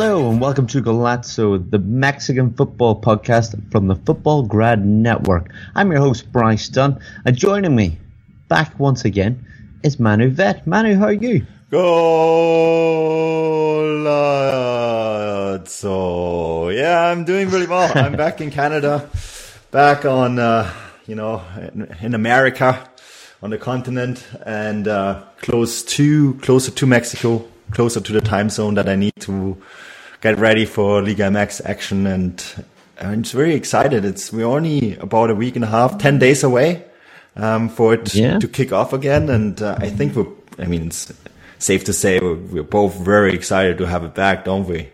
Hello and welcome to Golazo, the Mexican football podcast from the Football Grad Network. I'm your host Bryce Dunn, and joining me back once again is Manu Vet. Manu, how are you? Golazo. Yeah, I'm doing really well. I'm back in Canada, back on, uh, you know, in, in, America, on the continent, and uh, close to closer to Mexico closer to the time zone that I need to get ready for Liga MX action. And I'm just very excited. It's we're only about a week and a half, ten days away um, for it yeah. to kick off again. And uh, I think we're. I mean, it's safe to say we're, we're, both very excited to have it back, don't we?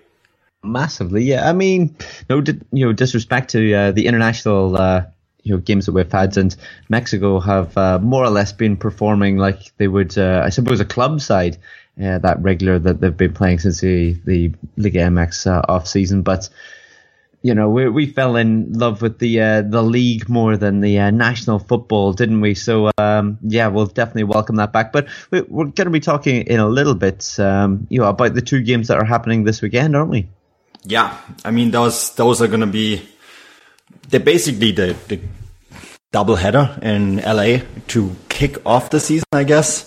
Massively, yeah. I mean, no, you know, disrespect to uh, the international. Uh, you know games that we've had, and Mexico have uh, more or less been performing like they would, uh, I suppose, a club side uh, that regular that they've been playing since the the Liga MX uh, off season. But you know, we we fell in love with the uh, the league more than the uh, national football, didn't we? So um, yeah, we'll definitely welcome that back. But we, are going to be talking in a little bit, um, you know, about the two games that are happening this weekend, aren't we? Yeah, I mean those those are going to be they're basically the the double header in LA to kick off the season, I guess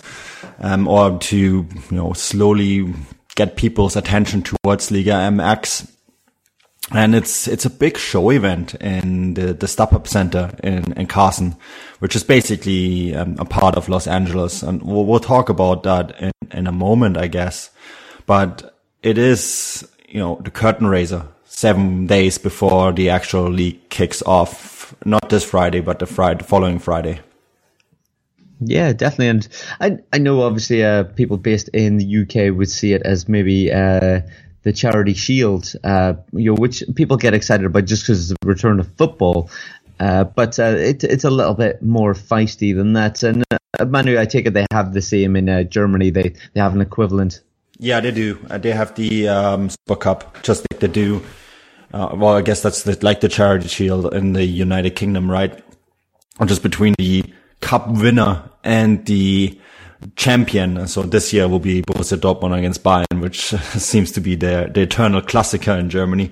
um, or to you know slowly get people's attention towards Liga MX. And it's it's a big show event in the the StubHub Center in in Carson, which is basically um, a part of Los Angeles, and we'll, we'll talk about that in, in a moment, I guess. But it is you know the curtain raiser seven days before the actual league kicks off, not this Friday, but the Friday following Friday. Yeah, definitely. And I I know obviously uh, people based in the UK would see it as maybe uh, the Charity Shield, uh, you know, which people get excited about just because it's a return of football. Uh, but uh, it, it's a little bit more feisty than that. And uh, Manu, I take it they have the same in Germany. They they have an equivalent. Yeah, they do. they have the um, Super Cup, just like they do. well, I guess that's the, like the Charity Shield in the United Kingdom, right? Or just between the Cup winner and the champion. So this year will be Borussia Dortmund against Bayern, which seems to be the, the eternal Klassiker in Germany.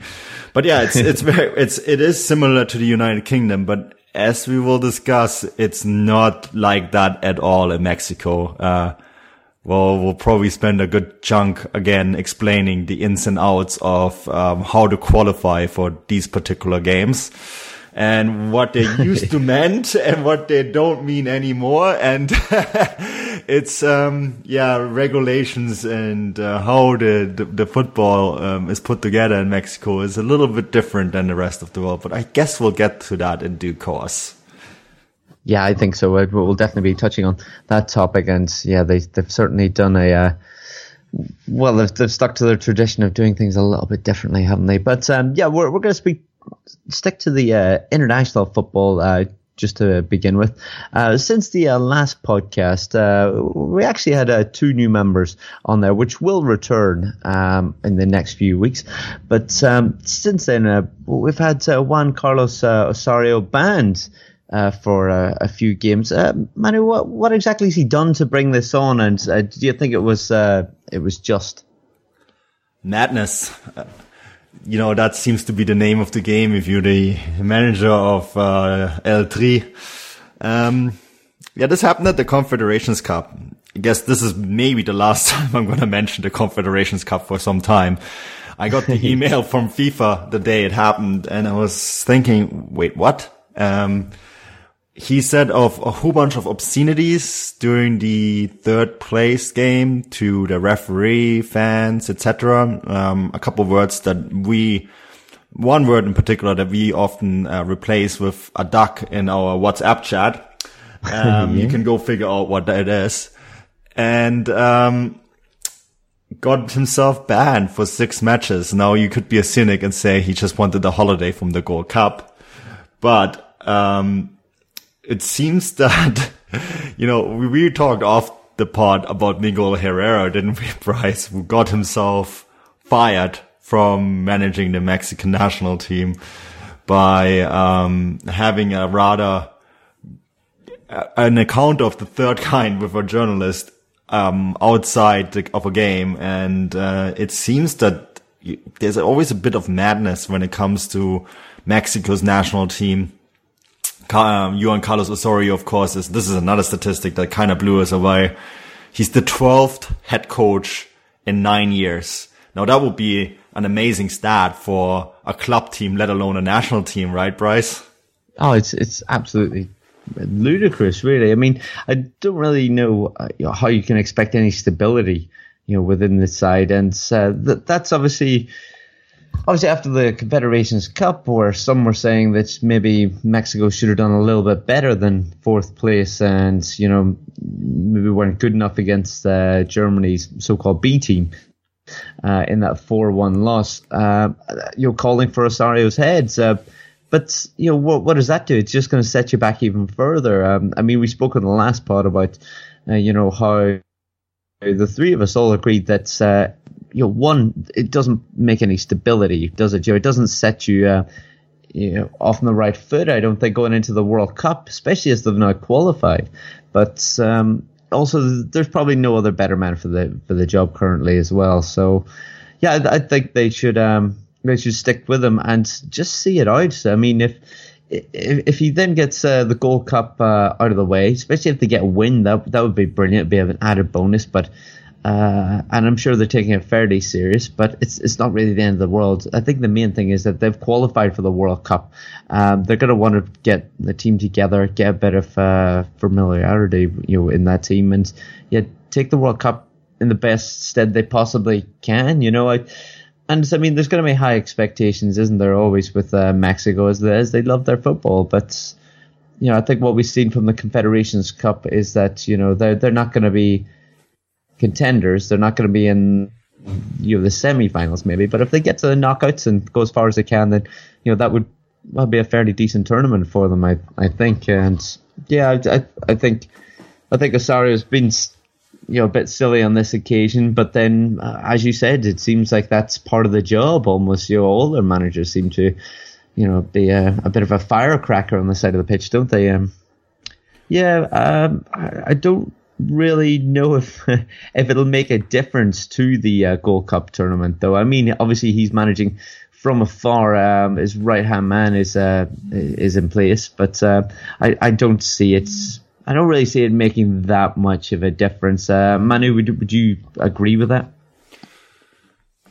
But yeah, it's, it's very, it's, it is similar to the United Kingdom, but as we will discuss, it's not like that at all in Mexico. Uh, well, we'll probably spend a good chunk again explaining the ins and outs of um, how to qualify for these particular games and what they used to meant and what they don't mean anymore. And it's, um, yeah, regulations and uh, how the, the, the football um, is put together in Mexico is a little bit different than the rest of the world. But I guess we'll get to that in due course. Yeah, I think so. We'll definitely be touching on that topic. And yeah, they, they've certainly done a, uh, well, they've, they've, stuck to their tradition of doing things a little bit differently, haven't they? But um, yeah, we're, we're going to speak stick to the uh, international football uh, just to begin with. Uh, since the uh, last podcast, uh, we actually had uh, two new members on there, which will return um, in the next few weeks. But um, since then, we've had Juan Carlos Osorio banned. for a few games, Manu, what what exactly has he done to bring this on? And do you think it was it was just madness? You know, that seems to be the name of the game if you're the manager of uh, El Tri. Um, yeah, this happened at the Confederations Cup. I guess this is maybe the last time I'm going to mention the Confederations Cup for some time. I got the email from FIFA the day it happened and I was thinking, wait, what? Um, he said of a whole bunch of obscenities during the third place game to the referee, fans, etc. Um, a couple of words that we, one word in particular that we often uh, replace with a duck in our WhatsApp chat. Um, yeah. You can go figure out what that is. And, um, got himself banned for six matches. Now you could be a cynic and say he just wanted a holiday from the Gold Cup. But, um, it seems that, you know, we, we talked off the pod about Miguel Herrera, didn't we, Bryce, who got himself fired from managing the Mexican national team by um, having a rather an account of the third kind with a journalist um, outside of a game, and uh, it seems that there's always a bit of madness when it comes to Mexico's national team um, Juan Carlos Osorio, of course, is this is another statistic that kind of blew us away. He's the 12th head coach in nine years. Now that would be an amazing stat for a club team, let alone a national team, right, Bryce? Oh, it's it's absolutely ludicrous, really. I mean, I don't really know, uh, how you can expect any stability, you know, within the side, and uh, that that's obviously obviously after the Confederations Cup, where some were saying that maybe Mexico should have done a little bit better than fourth place, and you know maybe weren't good enough against uh, Germany's so-called B team uh, in that four-one loss. Uh, you're calling for Osorio's heads. Uh, but you know what? What does that do? It's just going to set you back even further. Um, I mean, we spoke in the last part about uh, you know how the three of us all agreed that uh, you know, one, it doesn't make any stability, does it, Joe? It doesn't set you, uh, you know, off on the right foot. I don't think going into the World Cup, especially as they've now qualified. But um, also, there's probably no other better man for the for the job currently as well. So, yeah, I, I think they should um, they should stick with him and just see it out. I mean, if if, if he then gets uh, the Gold Cup uh, out of the way, especially if they get a win, that that would be brilliant. It'd be an added bonus. But uh, and I'm sure they're taking it fairly serious, but it's it's not really the end of the world. I think the main thing is that they've qualified for the World Cup. Um, they're going to want to get the team together, get a bit of uh, familiarity, you know, in that team, and yeah, take the World Cup in the best stead they possibly can. You know, I, and I mean, there's going to be high expectations, isn't there? Always with uh, Mexico, as, as they love their football, but you know, I think what we've seen from the Confederations Cup is that you know they're they're not going to be contenders. They're not going to be in you know the semi-finals maybe, but if they get to the knockouts and go as far as they can, then you know that would well, be a fairly decent tournament for them. I I think, and yeah, I I, think I think Osorio's been you know a bit silly on this occasion, but then uh, as you said, it seems like that's part of the job. Almost, you know, all their managers seem to you know be a, a bit of a firecracker on the side of the pitch, don't they? Um, yeah, um, I, I don't really know if if it'll make a difference to the uh, Gold Cup tournament, though. I mean, obviously he's managing from afar. Um, his right hand man is uh, is in place, but uh, I I don't see it. I don't really see it making that much of a difference. Uh, Manu, would would you agree with that?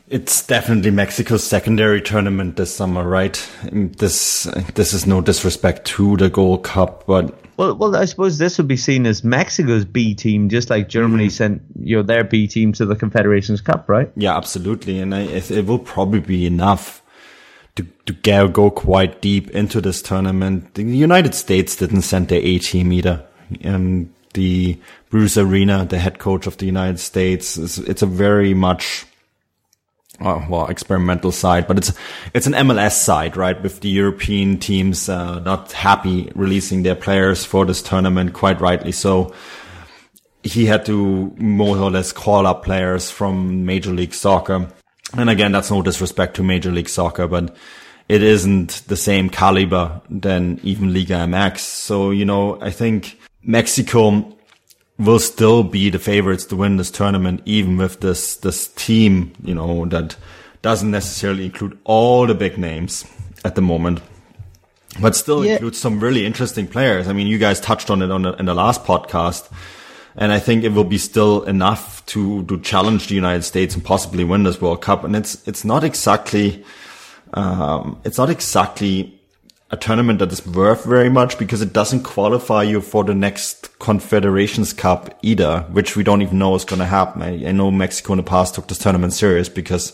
It's definitely Mexico's secondary tournament this summer, right? This this is no disrespect to the Gold Cup, but well, well, I suppose this would be seen as Mexico's B team, just like Germany mm. sent you know their B team to the Confederations Cup, right? Yeah, absolutely, and I, it will probably be enough to to go, go quite deep into this tournament. The United States didn't send their A team either. Um, the Bruce Arena, the head coach of the United States, is, it's a very much uh, well, experimental side, but it's it's an MLS side, right? With the European teams uh, not happy releasing their players for this tournament, quite rightly so. He had to more or less call up players from Major League Soccer, and again, that's no disrespect to Major League Soccer, but it isn't the same caliber than even Liga MX. So you know, I think Mexico will still be the favorites to win this tournament, even with this this team, you know, that doesn't necessarily include all the big names at the moment, but still yeah. includes some really interesting players. I mean, you guys touched on it on the, in the last podcast, and I think it will be still enough to to challenge the United States and possibly win this World Cup. And it's it's not exactly um, it's not exactly a tournament that is worth very much because it doesn't qualify you for the next Confederations Cup either, which we don't even know is going to happen. I, I, know Mexico in the past took this tournament serious because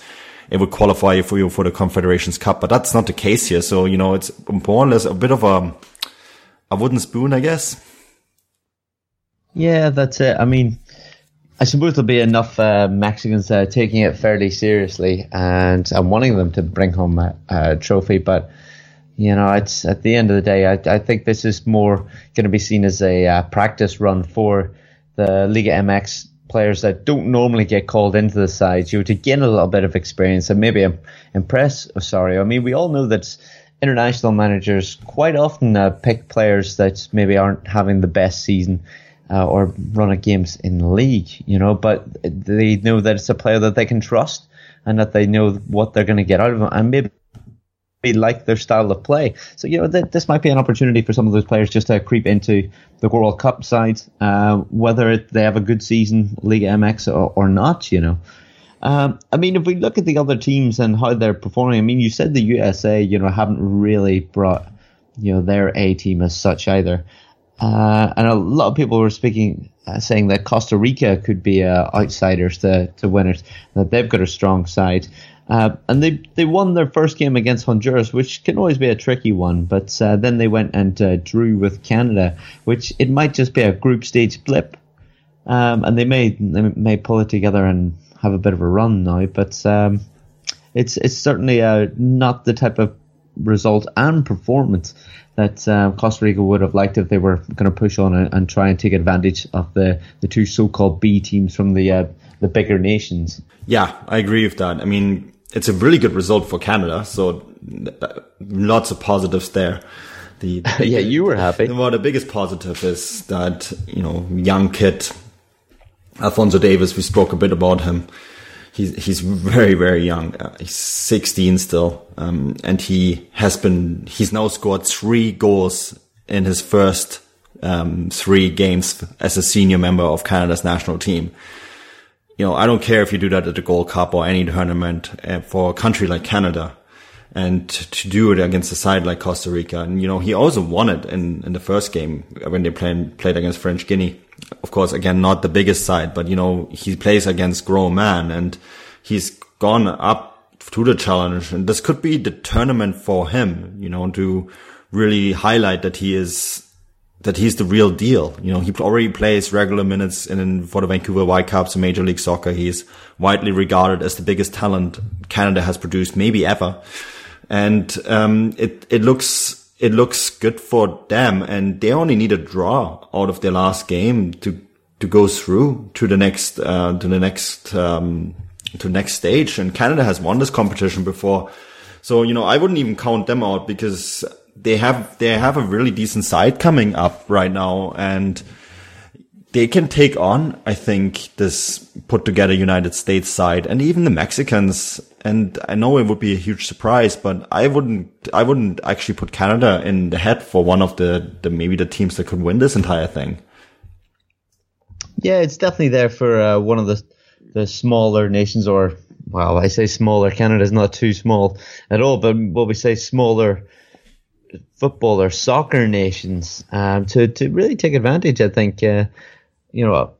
it would qualify you for you for the Confederations Cup, but that's not the case here. So, you know, it's more or less a bit of a, a wooden spoon, I guess. Yeah, that's it. I mean, I suppose there'll be enough uh, Mexicans uh, taking it fairly seriously and, and wanting them to bring home a, a trophy, but you know, it's at the end of the day, I, I think this is more going to be seen as a uh, practice run for the Liga MX players that don't normally get called into the side, you know, to gain a little bit of experience and maybe impress Osorio. I mean, we all know that international managers quite often uh, pick players that maybe aren't having the best season uh, or run of games in the league, you know, but they know that it's a player that they can trust and that they know what they're going to get out of him. And maybe like their style of play. So you know th- this might be an opportunity for some of those players just to creep into the World Cup side, uh, whether they have a good season, League MX or, or not. You know, um, I mean, if we look at the other teams and how they're performing, I mean, you said the USA, you know, haven't really brought you know their A team as such either. Uh, and a lot of people were speaking, uh, saying that Costa Rica could be uh, outsiders to, to winners, that they've got a strong side. Uh, and they they won their first game against Honduras, which can always be a tricky one. But uh, then they went and uh, drew with Canada, which it might just be a group stage blip, um, and they may they may pull it together and have a bit of a run now. But um, it's it's certainly uh, not the type of result and performance that uh, Costa Rica would have liked if they were going to push on and, and, try and take advantage of the, the two so-called B teams from the uh, the bigger nations. Yeah, I agree with that. I mean, it's a really good result for Canada. So lots of positives there. The, the yeah, you were happy. Well, the biggest positive is that you know young kid Alfonso Davies. We spoke a bit about him. He's he's very very young. Uh, he's 16 still, um, and he has been. He's now scored three goals in his first um, three games as a senior member of Canada's national team you know, I don't care if you do that at the Gold Cup or any tournament uh, for a country like Canada and to do it against a side like Costa Rica. And, you know, he also won it in, in the first game when they played, played against French Guinea. Of course, again, not the biggest side, but, you know, he plays against grown man and he's gone up to the challenge. And this could be the tournament for him, you know, to really highlight that he is that he's the real deal. You know, he already plays regular minutes in for the Vancouver Whitecaps in Major League Soccer. He's widely regarded as the biggest talent Canada has produced, maybe ever. And um, it it looks it looks good for them, and they only need a draw out of their last game to to go through to the next uh, to the next um, to next stage. And Canada has won this competition before, so you know I wouldn't even count them out because they have they have a really decent side coming up right now, and they can take on, I think, this put together United States side and even the Mexicans. And I know it would be a huge surprise, but I wouldn't, I wouldn't actually put Canada in the head for one of the, the maybe the teams that could win this entire thing. Yeah, it's definitely there for uh, one of the the smaller nations, or well, I say smaller. Canada's not too small at all, but what we say smaller football or soccer nations um, to to really take advantage. I think uh, you know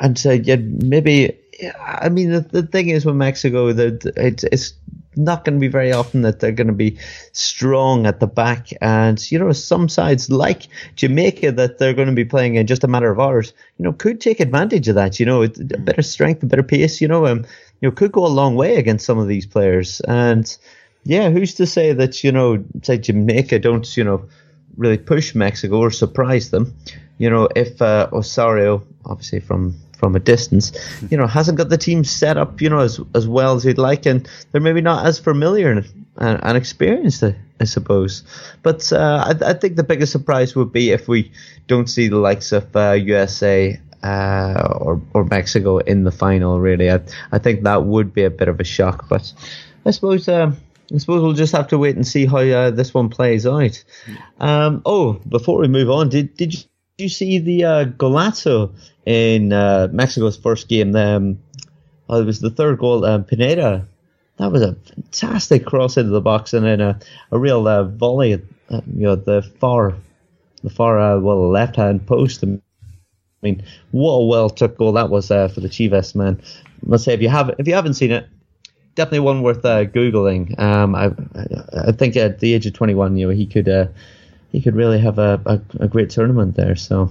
I'd say yeah, maybe. I mean the, the thing is with Mexico that it's it's not going to be very often that they're going to be strong at the back. And, you know, some sides like Jamaica that they're going to be playing in just a matter of hours, you know, could take advantage of that. You know, a better strength, a better pace, you know, um, you know, could go a long way against some of these players. And, yeah, who's to say that, you know, say Jamaica don't, you know, really push Mexico or surprise them? You know, if uh, Osorio, obviously from from a distance, you know, hasn't got the team set up, you know, as as well as he'd like, and they're maybe not as familiar and, and, and experienced, I suppose. But uh, I, I, think the biggest surprise would be if we don't see the likes of uh, USA uh, or or Mexico in the final. Really, I I think that would be a bit of a shock. But I suppose. Um, I suppose we'll just have to wait and see how uh, this one plays out. Um, oh, before we move on, did did you, did you see the uh, golazo in uh, Mexico's first game? Um, oh, it was the third goal. Um, Pineda, that was a fantastic cross into the box and then a, a real uh, volley at you know the far the far uh, well left hand post. I mean, what a well took goal that was uh, for the Chivas man. Must say if you have if you haven't seen it, definitely one worth uh, googling. Um, I I think at the age of 21, you know, he could uh, he could really have a, a, a, great tournament there. So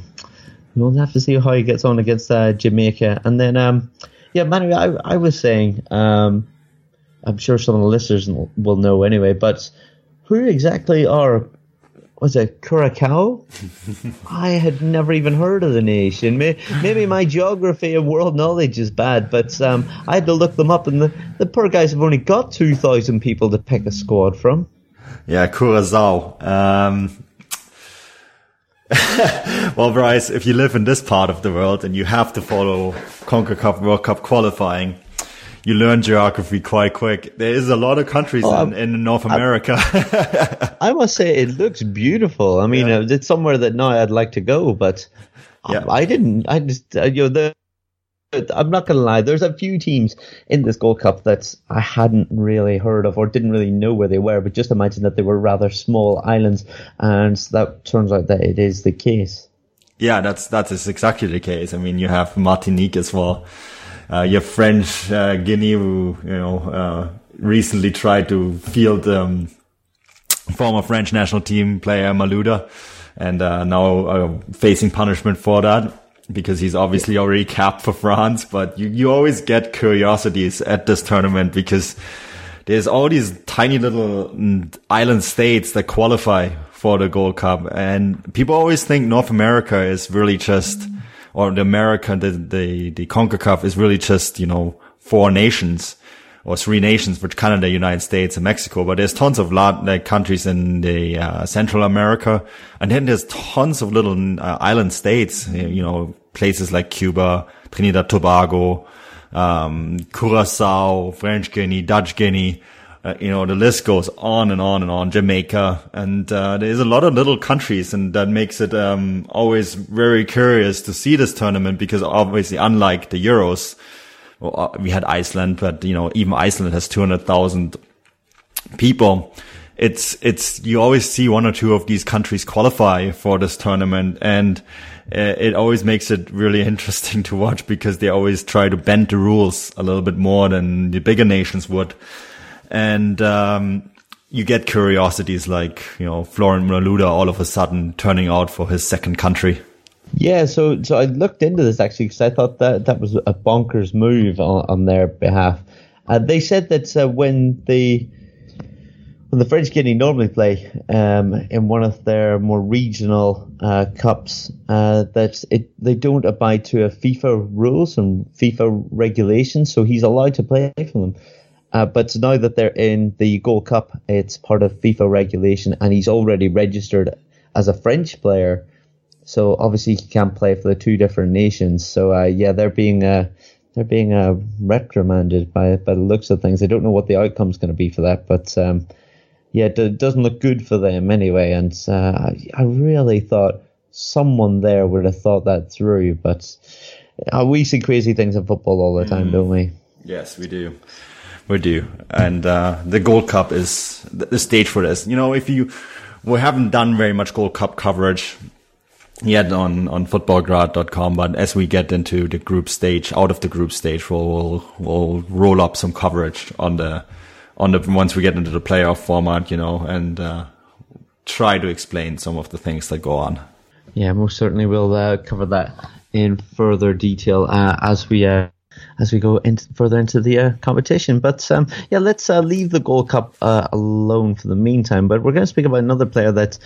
we'll have to see how he gets on against uh, Jamaica. And then um, yeah, Manu, I I was saying um, I'm sure some of the listeners will know anyway, but who exactly are was it Curacao? I had never even heard of the nation. Maybe my geography and world knowledge is bad, but um, I had to look them up, and the, the poor guys have only got 2,000 people to pick a squad from. Yeah, Curacao. Um, well, Bryce, if you live in this part of the world and you have to follow CONCACAF World Cup qualifying, you learn geography quite quick. There is a lot of countries oh, in, in, North America. I, I, must say it looks beautiful. I mean, yeah. Uh, it's somewhere that now I'd like to go, but yeah. I, didn't. I just uh, you know the. I'm not gonna lie. There's a few teams in this Gold Cup that I hadn't really heard of or didn't really know where they were. But just imagine that they were rather small islands, and that turns out that it is the case. Yeah, that's that's exactly the case. I mean, you have Martinique as well your French uh, Guinea, who you know uh, recently tried to field um, former French national team player Malouda, and uh, now uh, facing punishment for that because he's obviously already capped for France. But you you always get curiosities at this tournament because there's all these tiny little mm, island states that qualify for the Gold Cup, and people always think North America is really just or the America, the, the, the CONCACAF is really just, you know, four nations or three nations, which Canada, United States, and Mexico. But there's tons of lot, like countries in the uh, Central America, and then there's tons of little uh, island states. You know, places like Cuba, Trinidad, Tobago, um, Curacao, French Guinea, Dutch Guinea. Uh, you know, the list goes on and on and on. Jamaica, and uh, there's a lot of little countries, and that makes it um, always very curious to see this tournament because obviously, unlike the Euros, well, uh, we had Iceland, but you know, even Iceland has 200,000 people. It's it's you always see one or two of these countries qualify for this tournament, and uh, it always makes it really interesting to watch because they always try to bend the rules a little bit more than the bigger nations would and um, you get curiosities like you know Florent Malouda all of a sudden turning out for his second country. Yeah, so so I looked into this actually because I thought that that was a bonkers move on, on their behalf. Uh, they said that uh, when the when the French Guinea normally play um, in one of their more regional uh, cups, uh, that it they don't abide to a FIFA rules and FIFA regulations, so he's allowed to play for them. Uh, but now that they're in the Gold Cup, it's part of FIFA regulation, and he's already registered as a French player. So obviously he can't play for the two different nations. So uh, yeah, they're being uh, they're being uh, reprimanded by by the looks of things. I don't know what the outcome's going to be for that, but um, yeah, it doesn't look good for them anyway. And uh, I really thought someone there would have thought that through, but uh, we see crazy things in football all the time, mm. don't we? Yes, we do. We do. And uh, the Gold Cup is the stage for this. You know, if you we haven't done very much Gold Cup coverage yet on on footballgrad.com, but as we get into the group stage, out of the group stage, we'll we'll, we'll roll up some coverage on the on the once we get into the playoff format, you know, and uh, try to explain some of the things that go on. Yeah, most certainly we'll uh, cover that in further detail uh, as we uh, as we go in, further into the uh, competition. But um, yeah, let's uh, leave the Gold Cup uh, alone for the meantime. But we're going to speak about another player that,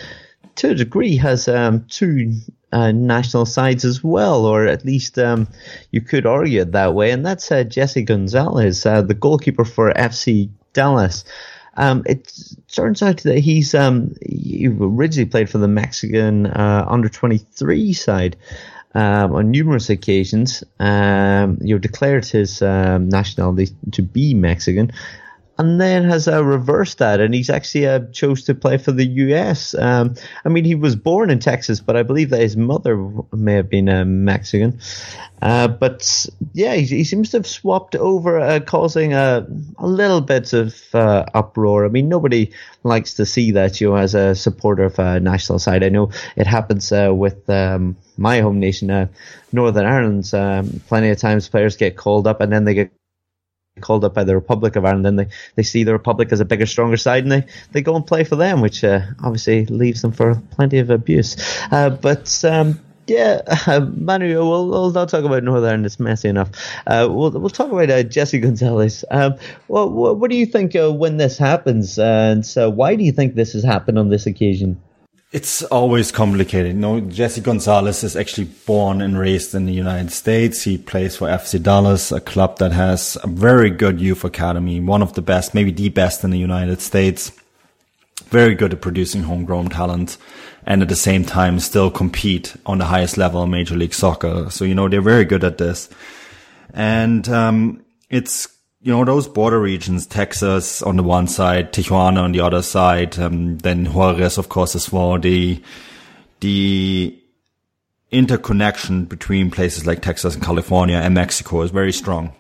to a degree, has um, two uh, national sides as well, or at least um, you could argue it that way. And that's uh, Jesse Gonzalez, uh, the goalkeeper for FC Dallas. Um, it turns out that he's um, he originally played for the Mexican uh, under 23 side, um, on numerous occasions. Um, you declared his um, nationality to be Mexican, and then has uh, reversed that, and he's actually uh, chose to play for the U.S. Um, I mean, he was born in Texas, but I believe that his mother may have been uh, Mexican. Uh, but yeah, he, he, seems to have swapped over, uh, causing a, a little bit of uh, uproar. I mean, nobody likes to see that, you know, as a supporter of a national side. I know it happens with um, my home nation, Northern Ireland. Um, plenty of times players get called up and then they get called up by the Republic of Ireland, then they, they see the Republic as a bigger, stronger side, and they, they go and play for them, which uh, obviously leaves them for plenty of abuse. Uh, but um, yeah, uh, Manu, we'll, we'll not talk about Northern Ireland. It's messy enough. Uh, we'll we'll talk about uh, Jesse Gonzalez. Um, well, what, what do you think uh, when this happens, and so why do you think this has happened on this occasion? It's always complicated. You know, Jesse Gonzalez is actually born and raised in the United States. He plays for FC Dallas, a club that has a very good youth academy, one of the best, maybe the best in the United States. Very good at producing homegrown talent and at the same time still compete on the highest level in Major League Soccer. So, you know, they're very good at this. And, um, it's you know, those border regions, Texas on the one side, Tijuana on the other side, um, then Juarez, of course, as well. The, the interconnection between places like Texas and California and Mexico is very strong.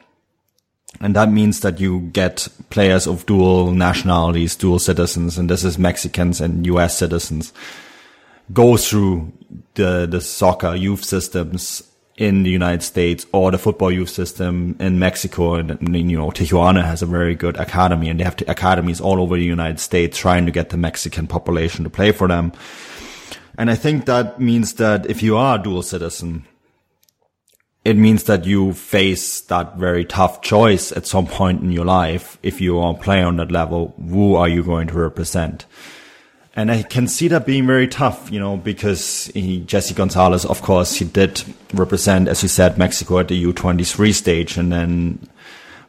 And that means that you get players of dual nationalities, dual citizens, and this is Mexicans and US citizens, go through the, the soccer youth systems in the United States or the football youth system in Mexico. And, you know, Tijuana has a very good academy and they have academies all over the United States trying to get the Mexican population to play for them. And I think that means that if you are a dual citizen, it means that you face that very tough choice at some point in your life. If you are playing on that level, who are you going to represent? And I can see that being very tough, you know, because he, Jesse Gonzalez, of course, he did represent, as you said, Mexico at the U23 stage and then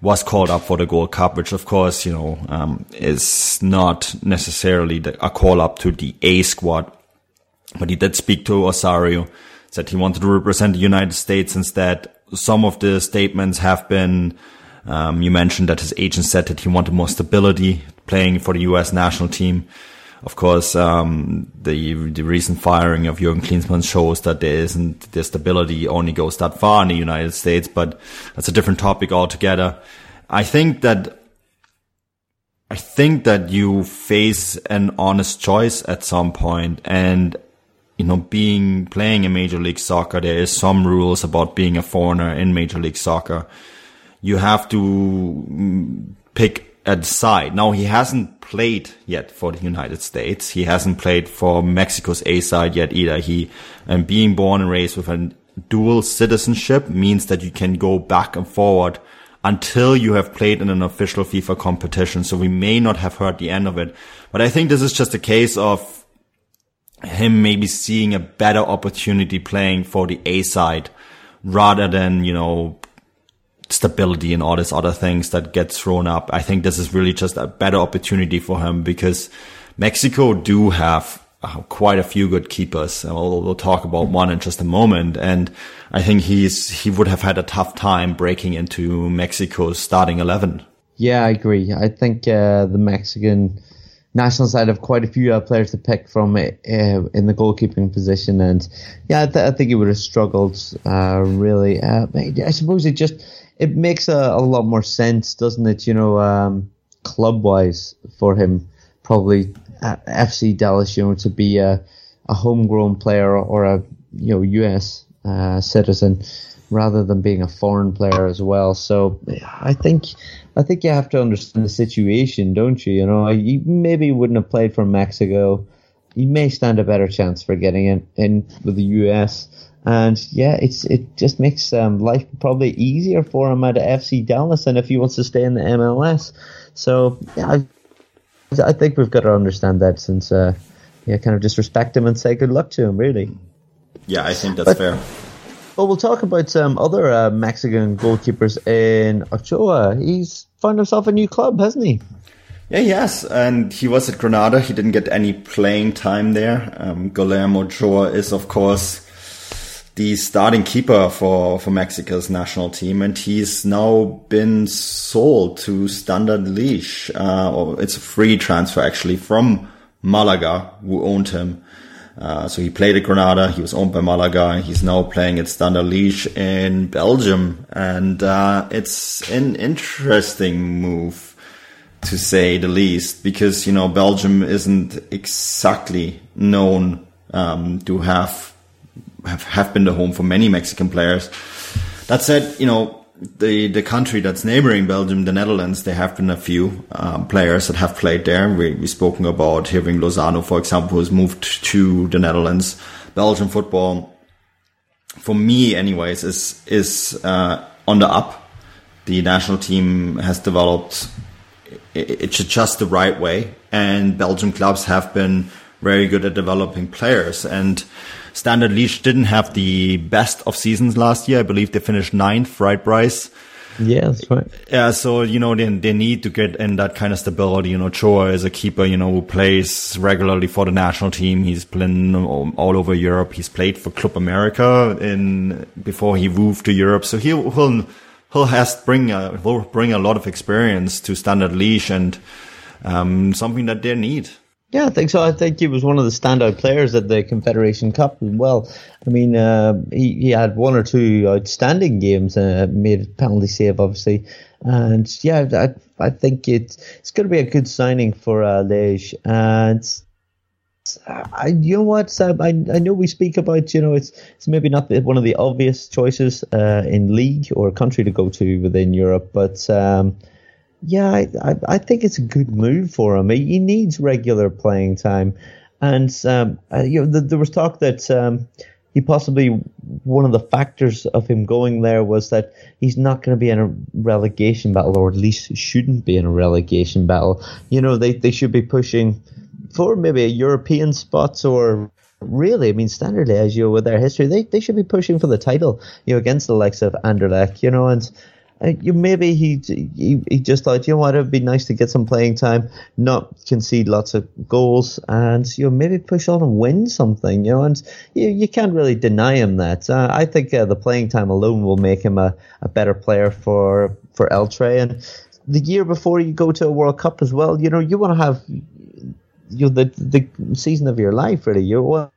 was called up for the Gold Cup, which of course, you know, um, is not necessarily the, a call up to the A squad. But he did speak to Osorio, said he wanted to represent the United States instead. Some of the statements have been, um, you mentioned that his agent said that he wanted more stability playing for the U.S. national team. Of course, um, the the recent firing of Jurgen Klinsmann shows that there isn't the stability only goes that far in the United States, but that's a different topic altogether. I think that I think that you face an honest choice at some point, and you know, being playing in Major League Soccer, there is some rules about being a foreigner in Major League Soccer. You have to mm, pick a side. Now he hasn't played yet for the United States. He hasn't played for Mexico's A side yet either. He, and um, being born and raised with a dual citizenship means that you can go back and forward until you have played in an official FIFA competition. So we may not have heard the end of it, but I think this is just a case of him maybe seeing a better opportunity playing for the A side rather than, you know, stability and all these other things that get thrown up. I think this is really just a better opportunity for him because Mexico do have uh, quite a few good keepers. We'll, we'll, talk about one in just a moment. And I think he's, he would have had a tough time breaking into Mexico's starting 11. Yeah, I agree. I think, uh, the Mexican national side have quite a few uh, players to pick from uh, in the goalkeeping position. And yeah, I, th- I think he would have struggled, uh, really. Uh, I suppose it just, it makes a, a lot more sense, doesn't it? You know, um, club wise for him, probably at FC Dallas, you know, to be a, a homegrown player or a you know U.S. Uh, citizen rather than being a foreign player as well. So I think I think you have to understand the situation, don't you? You know, you maybe wouldn't have played for Mexico. You may stand a better chance for getting in, in with the US. And yeah, it's it just makes um, life probably easier for him at FC Dallas and if he wants to stay in the MLS. So yeah, I, I think we've got to understand that since uh, yeah, kind of disrespect him and say good luck to him, really. Yeah, I think that's but, fair. Well, we'll talk about some other uh, Mexican goalkeepers in Ochoa. He's found himself a new club, hasn't he? Yeah, yes, and he was at Granada. He didn't get any playing time there. Um, Guillermo Ochoa is, of course, the starting keeper for, for Mexico's national team, and he's now been sold to Standard Liège. Uh, it's a free transfer actually from Malaga, who owned him. Uh, so he played at Granada. He was owned by Malaga. He's now playing at Standard Liège in Belgium, and uh, it's an interesting move to say the least, because you know Belgium isn't exactly known um, to have have, have been the home for many Mexican players. That said, you know, the the country that's neighboring Belgium, the Netherlands, there have been a few um, players that have played there. We we spoken about Hirving Lozano, for example, who's moved to the Netherlands. Belgian football, for me, anyways, is is uh, on the up. The national team has developed. It's just the right way, and Belgian clubs have been very good at developing players and Standard Liège didn't have the best of seasons last year. I believe they finished ninth, right, Bryce? Yeah, that's right. Yeah, so you know they they need to get in that kind of stability. You know, Choa is a keeper. You know, who plays regularly for the national team. He's playing all over Europe. He's played for Club America in before he moved to Europe. So he'll he'll he'll has bring a will bring a lot of experience to Standard Liège and um, something that they need. Yeah, I think so. I think he was one of the standout players at the Confederation Cup as well. I mean, uh, he, he had one or two outstanding games, uh, made a penalty save, obviously. And yeah, I, I think it, it's going to be a good signing for uh. And I, you know what? I, I know we speak about, you know, it's it's maybe not one of the obvious choices uh, in league or country to go to within Europe, but um, yeah, I, I, I, think it's a good move for him. He, needs regular playing time, and um, uh, you know, the, there was talk that um, he possibly one of the factors of him going there was that he's not going to be in a relegation battle, or at least shouldn't be in a relegation battle. You know, they they should be pushing for maybe a European spots or really, I mean, Standard as you with their history, they, they should be pushing for the title, you know, against the likes of Anderlecht, you know, and uh, you maybe he, he he just thought, you know what, it'd be nice to get some playing time, not concede lots of goals, and you know maybe push on and win something. You know, and you you can't really deny him that. Uh, I think uh, the playing time alone will make him a, a better player for for El Tri. And the year before you go to a World Cup as well, you know, you want to have you know, the the season of your life really. You want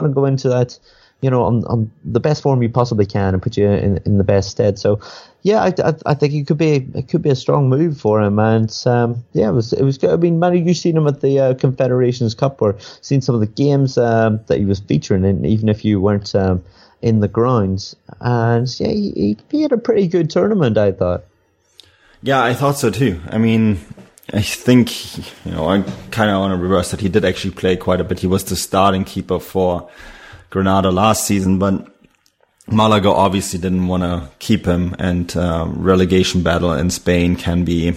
to go into that you know, on, on the best form you possibly can and put you in, in the best stead. So, yeah, I, I, I, think it could be it could be a strong move for him. And um, yeah, it was it was good. I mean, Manny, you've seen him at the uh, Confederations Cup or seen some of the games um, that he was featuring in, even if you weren't um, in the grounds. And yeah, he, he had a pretty good tournament, I thought. Yeah, I thought so too. I mean, I think, you know, I kind of want to reverse that. He did actually play quite a bit. He was the starting keeper for Granada last season, but Malaga obviously didn't want to keep him, and uh, relegation battle in Spain can be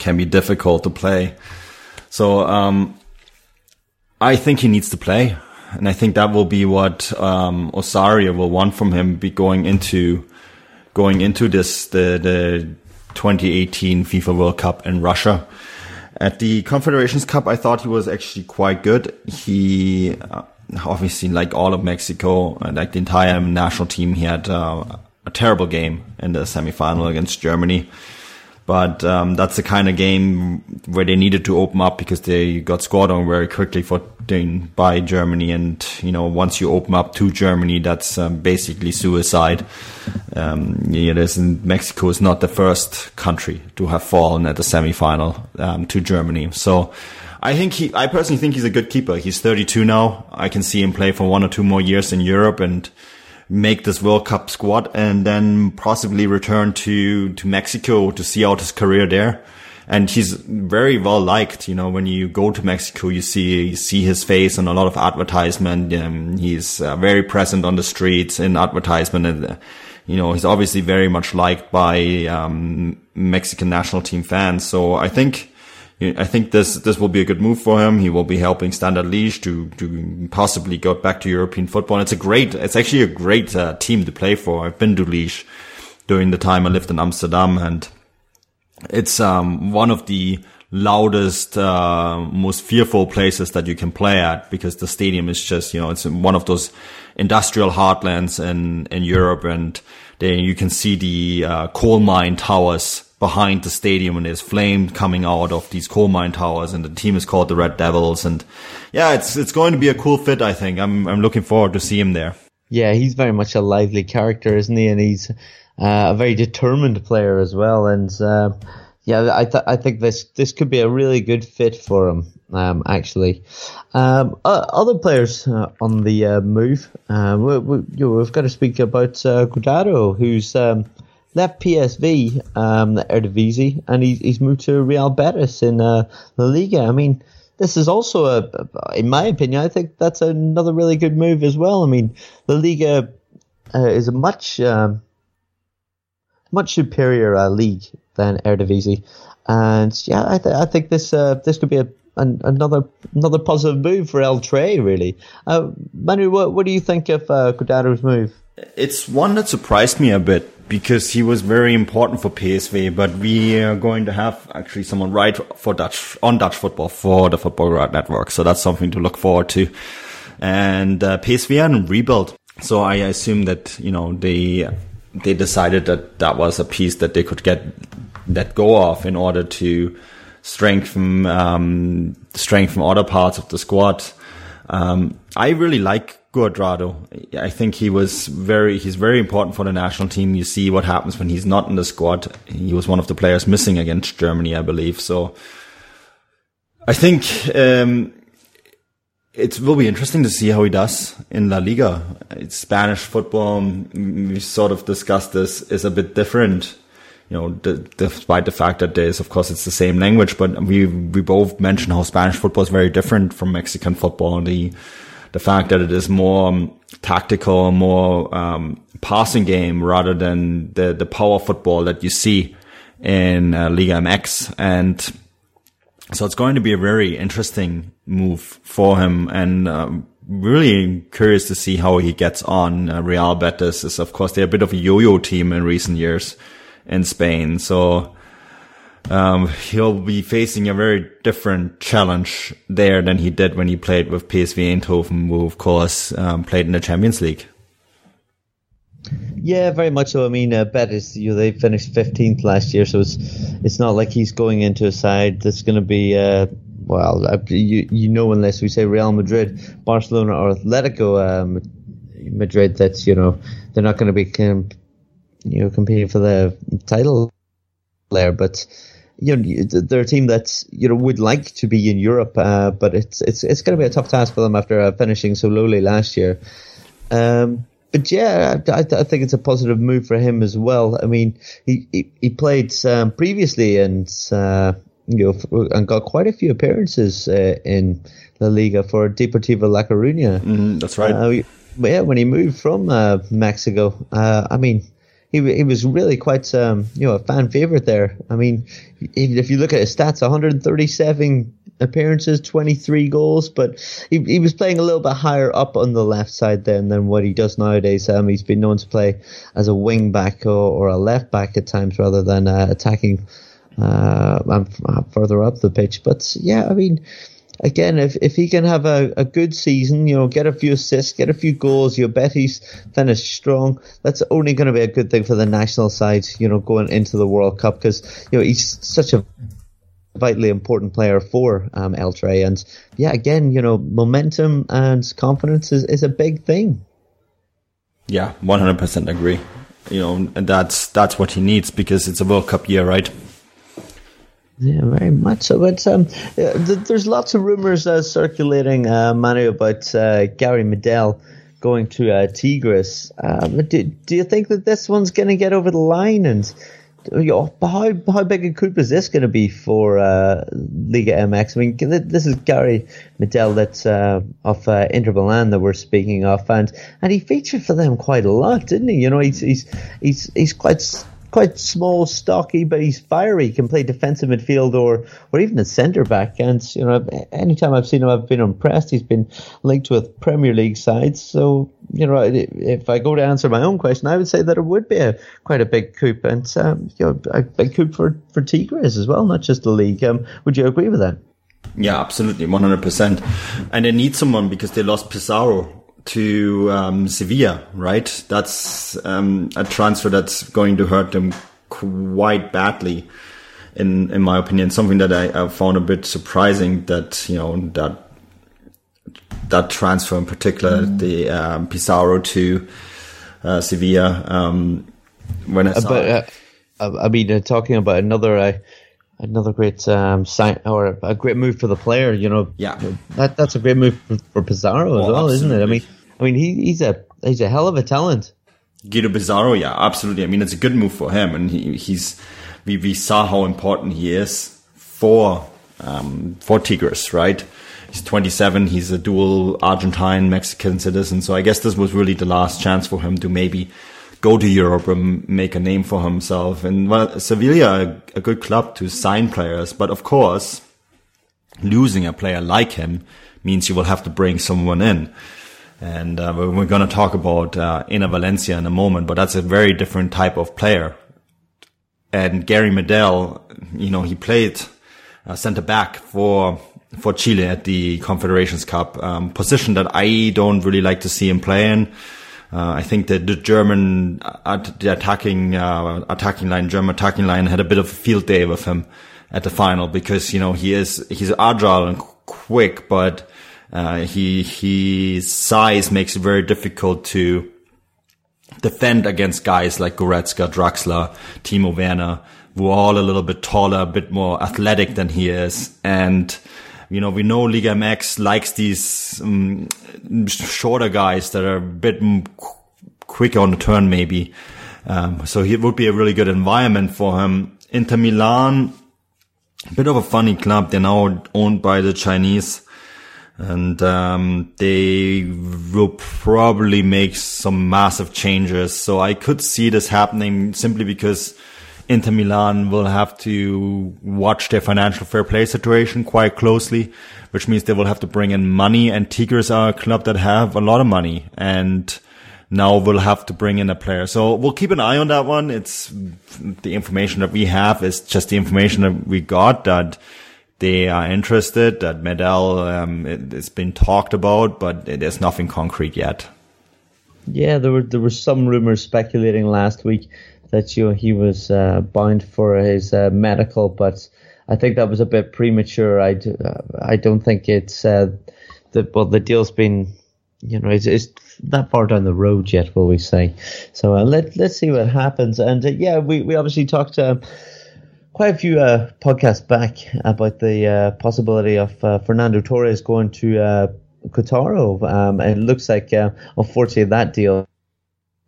can be difficult to play. So um, I think he needs to play, and I think that will be what um, Osorio will want from him. Be going into going into this the the 2018 FIFA World Cup in Russia. At the Confederations Cup, I thought he was actually quite good. He uh, obviously like all of Mexico, uh, like the entire national team, he had uh, a terrible game in the semifinal against Germany. But um, that's the kind of game where they needed to open up because they got scored on very quickly for by Germany. And you know, once you open up to Germany, that's um, basically suicide. Um, you know, Mexico is not the first country to have fallen at the semifinal um, to Germany. So I think he, I personally think he's a good keeper. He's 32 now. I can see him play for one or two more years in Europe and make this World Cup squad and then possibly return to, to Mexico to see out his career there. And he's very well liked. You know, when you go to Mexico, you see, you see his face on a lot of advertisement. Um, he's uh, very present on the streets in advertisement and, uh, you know, he's obviously very much liked by, um, Mexican national team fans. So I think, I think this this will be a good move for him. He will be helping Standard Liège to to possibly go back to European football. And it's a great, it's actually a great uh, team to play for. I've been to Liège during the time I lived in Amsterdam, and it's um, one of the loudest, uh, most fearful places that you can play at because the stadium is just, you know, it's one of those industrial heartlands in, in Europe and then you can see the, uh, coal mine towers behind the stadium and there's flame coming out of these coal mine towers and the team is called the Red Devils and yeah, it's, it's going to be a cool fit, I think. I'm, I'm looking forward to see him there. Yeah, he's very much a lively character, isn't he? And he's, uh, a very determined player as well. And, uh, yeah, I th- I think this this could be a really good fit for him. Um, actually, um, uh, other players uh, on the uh, move. Uh, we, we, know, we've got to speak about uh, Guardado, who's um, left PSV, um, the Eredivisie, and he, he's moved to Real Betis in uh, La Liga. I mean, this is also a, in my opinion, I think that's another really good move as well. I mean, La Liga uh, is a much um, much superior uh, league than Eredivisie. And yeah, I, th- I think this uh, this could be a, an, another another positive move for El Tri, really. Uh, Manu, what, what do you think of uh, move? It's one that surprised me a bit because he was very important for PSV, but we are going to have actually someone right for Dutch on Dutch football for the Football Network, so that's something to look forward to. And uh, PSV in rebuild, so I assume that you know they they decided that that was a piece that they could get let go of in order to strengthen um, strengthen other parts of the squad. Um, I really like Guardado. I think he was very he's very important for the national team. You see what happens when he's not in the squad. He was one of the players missing against Germany, I believe. So I think um, it will be interesting to see how he does in La Liga. It's Spanish football. We sort of discussed this is a bit different you know, despite the fact that there's, of course, it's the same language, but we, we both mentioned how Spanish football is very different from Mexican football. And the, the fact that it is more um, tactical, more, um, passing game rather than the, the power football that you see in uh, Liga MX. And so it's going to be a very interesting move for him and, um, really curious to see how he gets on. Uh, Real Betis is, of course, they're a bit of a yo-yo team in recent years in Spain. So um, he'll be facing a very different challenge there than he did when he played with PSV Eindhoven, who of course um, played in the Champions League. Yeah, very much so. I mean, uh, Betis, you know, they finished 15th last year, so it's it's not like he's going into a side that's going to be, uh, well, uh, you you know, unless we say Real Madrid, Barcelona, or Atletico um, Madrid, that's you know they're not going to be you know, competing for the title there. But you know, they're a team that you know would like to be in Europe, uh, but it's it's it's going to be a tough task for them after uh, finishing so lowly last year. Um, but yeah, I, I, think it's a positive move for him as well. I mean, he he, he played um, previously and uh, you know and got quite a few appearances uh, in La Liga for Deportivo La Coruña. Mm, that's right. Uh, yeah, when he moved from uh, Mexico, I mean he he was really quite um, you know a fan favorite there. I mean, if you look at his stats, 137 appearances, 23 goals, but he he was playing a little bit higher up on the left side then than what he does nowadays. Um, he's been known to play as a wing back or, or a left back at times rather than uh, attacking uh, further up the pitch. But yeah, I mean again, if, if he can have a, a good season, you know, get a few assists, get a few goals, you bet he's finished strong. That's only going to be a good thing for the national side, you know, going into the World Cup because, you know, he's such a vitally important player for um, El Tri. And yeah, again, you know, momentum and confidence is, is a big thing. Yeah, 100% agree. You know, and that's, that's what he needs because it's a World Cup year, right? Yeah, very much so. But um, there's lots of rumors uh, circulating, uh, Manu, about uh, Gary Medel going to uh, Tigres. Um, do, do you think that this one's going to get over the line? And you know, how how big a coup is this going to be for uh, Liga MX? I mean, this is Gary Medel that's uh, of uh, Inter Milan that we're speaking of, and and he featured for them quite a lot, didn't he? You know, he's he's he's he's quite quite small, stocky, but he's fiery. He can play defensive midfield or or even a centre back. And you know, anytime I've seen him, I've been impressed. He's been linked with Premier League sides. So you know, if I go to answer my own question, I would say that it would be a quite a big coup and um, you know, a big coup for for Tigres as well, not just the league. Um, would you agree with that? Yeah, absolutely, one hundred percent. And they need someone because they lost Pizarro to um, Sevilla, right? That's um, a transfer that's going to hurt them quite badly, in in my opinion. Something that I, I found a bit surprising that you know that that transfer in particular, mm. the um, Pizarro to uh, Sevilla. Um, when I saw, but, uh, I mean, uh, talking about another uh, another great um, sign or a great move for the player. You know, yeah, that that's a great move for, for Pizarro as oh, well, absolutely. isn't it? I mean, I mean, he, he's a he's a hell of a talent. Guido Pizarro, yeah, absolutely. I mean, it's a good move for him, and he, he's we we saw how important he is for um, for Tigres, right? He's 27. He's a dual Argentine Mexican citizen. So I guess this was really the last chance for him to maybe go to Europe and make a name for himself. And well, Sevilla, a, good club to sign players, but of course, losing a player like him means you will have to bring someone in. And uh, we're going to talk about uh, Valencia in a moment, but that's a very different type of player. And Gary Medel, you know, he played uh, center back for for Chile at the Confederations Cup, um, position that I don't really like to see him play in. Uh, I think that the German, uh, the attacking, uh, attacking line, German attacking line had a bit of a field day with him at the final because, you know, he is, he's agile and quick, but, uh, he, his size makes it very difficult to defend against guys like Goretzka, Draxler, Timo Werner, who are all a little bit taller, a bit more athletic than he is. And, you know, we know Liga MX likes these um, shorter guys that are a bit quicker on the turn, maybe. Um, so it would be a really good environment for him. Inter Milan, a bit of a funny club. They're now owned by the Chinese and um, they will probably make some massive changes. So I could see this happening simply because Inter Milan will have to watch their financial fair play situation quite closely, which means they will have to bring in money. And Tigres are a club that have a lot of money and now we'll have to bring in a player. So we'll keep an eye on that one. It's the information that we have is just the information that we got that they are interested, that Medel um, it, has been talked about, but there's nothing concrete yet. Yeah, there were there were some rumors speculating last week that you know, he was uh, bound for his uh, medical, but I think that was a bit premature. I, do, uh, I don't think it's uh, the well the deal's been you know it's, it's that far down the road yet, will we say? So uh, let let's see what happens. And uh, yeah, we we obviously talked. Um, quite a few uh, podcasts back about the uh, possibility of uh, Fernando Torres going to uh, Querétaro. Um, it looks like, uh, unfortunately, that deal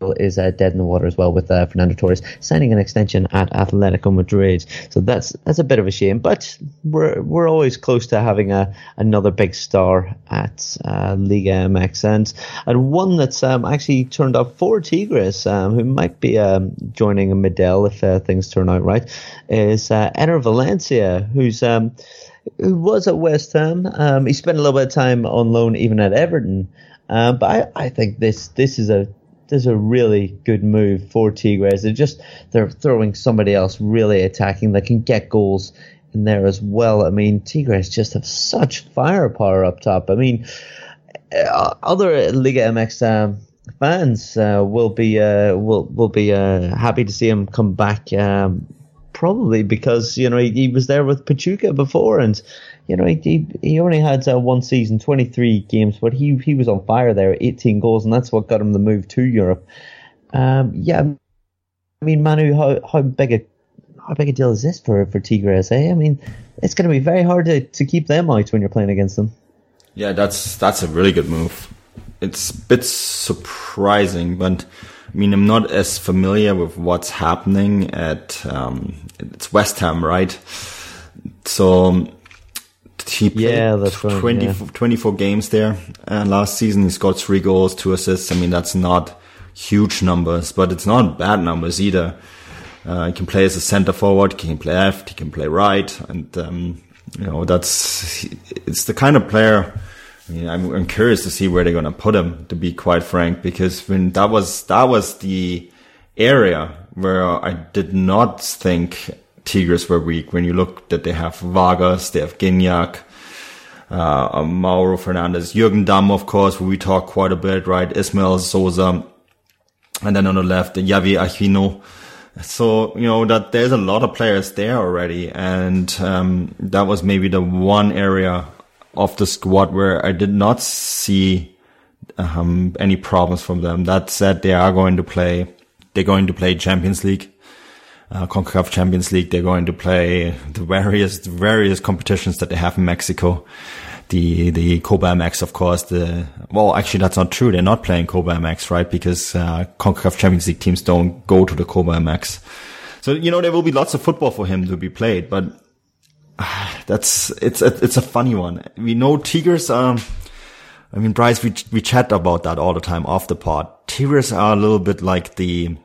is uh, dead in the water as well with uh, Fernando Torres signing an extension at Atletico Madrid. So that's that's a bit of a shame, but we're we're always close to having a another big star at uh, Liga MX and and one that's um, actually turned up for Tigres, um, who might be um, joining a Medel if uh, things turn out right, is uh, Enner Valencia, who's um, who was at West Ham. Um, he spent a little bit of time on loan even at Everton. Uh, but I, I think this this is a is a really good move for Tigres. They're just they're throwing somebody else really attacking They can get goals in there as well. I mean, Tigres just have such firepower up top. I mean, uh, other Liga MX um, fans uh, will be uh, will will be uh, happy to see him come back. Um, probably because you know he, he was there with Pachuca before, and you know, he he only had uh, one season, 23 games, but he he was on fire there, 18 goals, and that's what got him the move to Europe. Um, yeah, I mean, Manu, how how big a how big a deal is this for for Tigres? Eh? I mean, it's going to be very hard to, to keep them out when you're playing against them. Yeah, that's that's a really good move. It's a bit surprising, but I mean, I'm not as familiar with what's happening at um, it's West Ham, right? So he played yeah, that's 20, right, yeah. 24 games there uh, last season. He scored three goals, two assists. I mean, that's not huge numbers, but it's not bad numbers either. Uh, he can play as a center forward, he can play left, he can play right, and um, you know that's it's the kind of player. Mean, I'm, I'm curious to see where they're going to put him. To be quite frank, because when that was that was the area where I did not think Tigres were weak. When you look that they have Vargas, they have Gignac, uh, Mauro Fernandez, Jürgen Damm, of course, we talk quite a bit, right? Ismael Sosa, and then on the left, Javi Aquino. So, you know, that there's a lot of players there already. And, um, that was maybe the one area of the squad where I did not see, um, any problems from them. That said, they are going to play, they're going to play Champions League uh, CONCACAF Champions League. They're going to play the various the various competitions that they have in Mexico. The the Copa MX, of course. The well, actually, that's not true. They're not playing Copa MX, right? Because uh, CONCACAF Champions League teams don't go to the Copa MX. So you know there will be lots of football for him to be played, but that's it's it's a funny one. We know tigers. Um, I mean, Bryce, we we chat about that all the time off the pod. Tigers are a little bit like the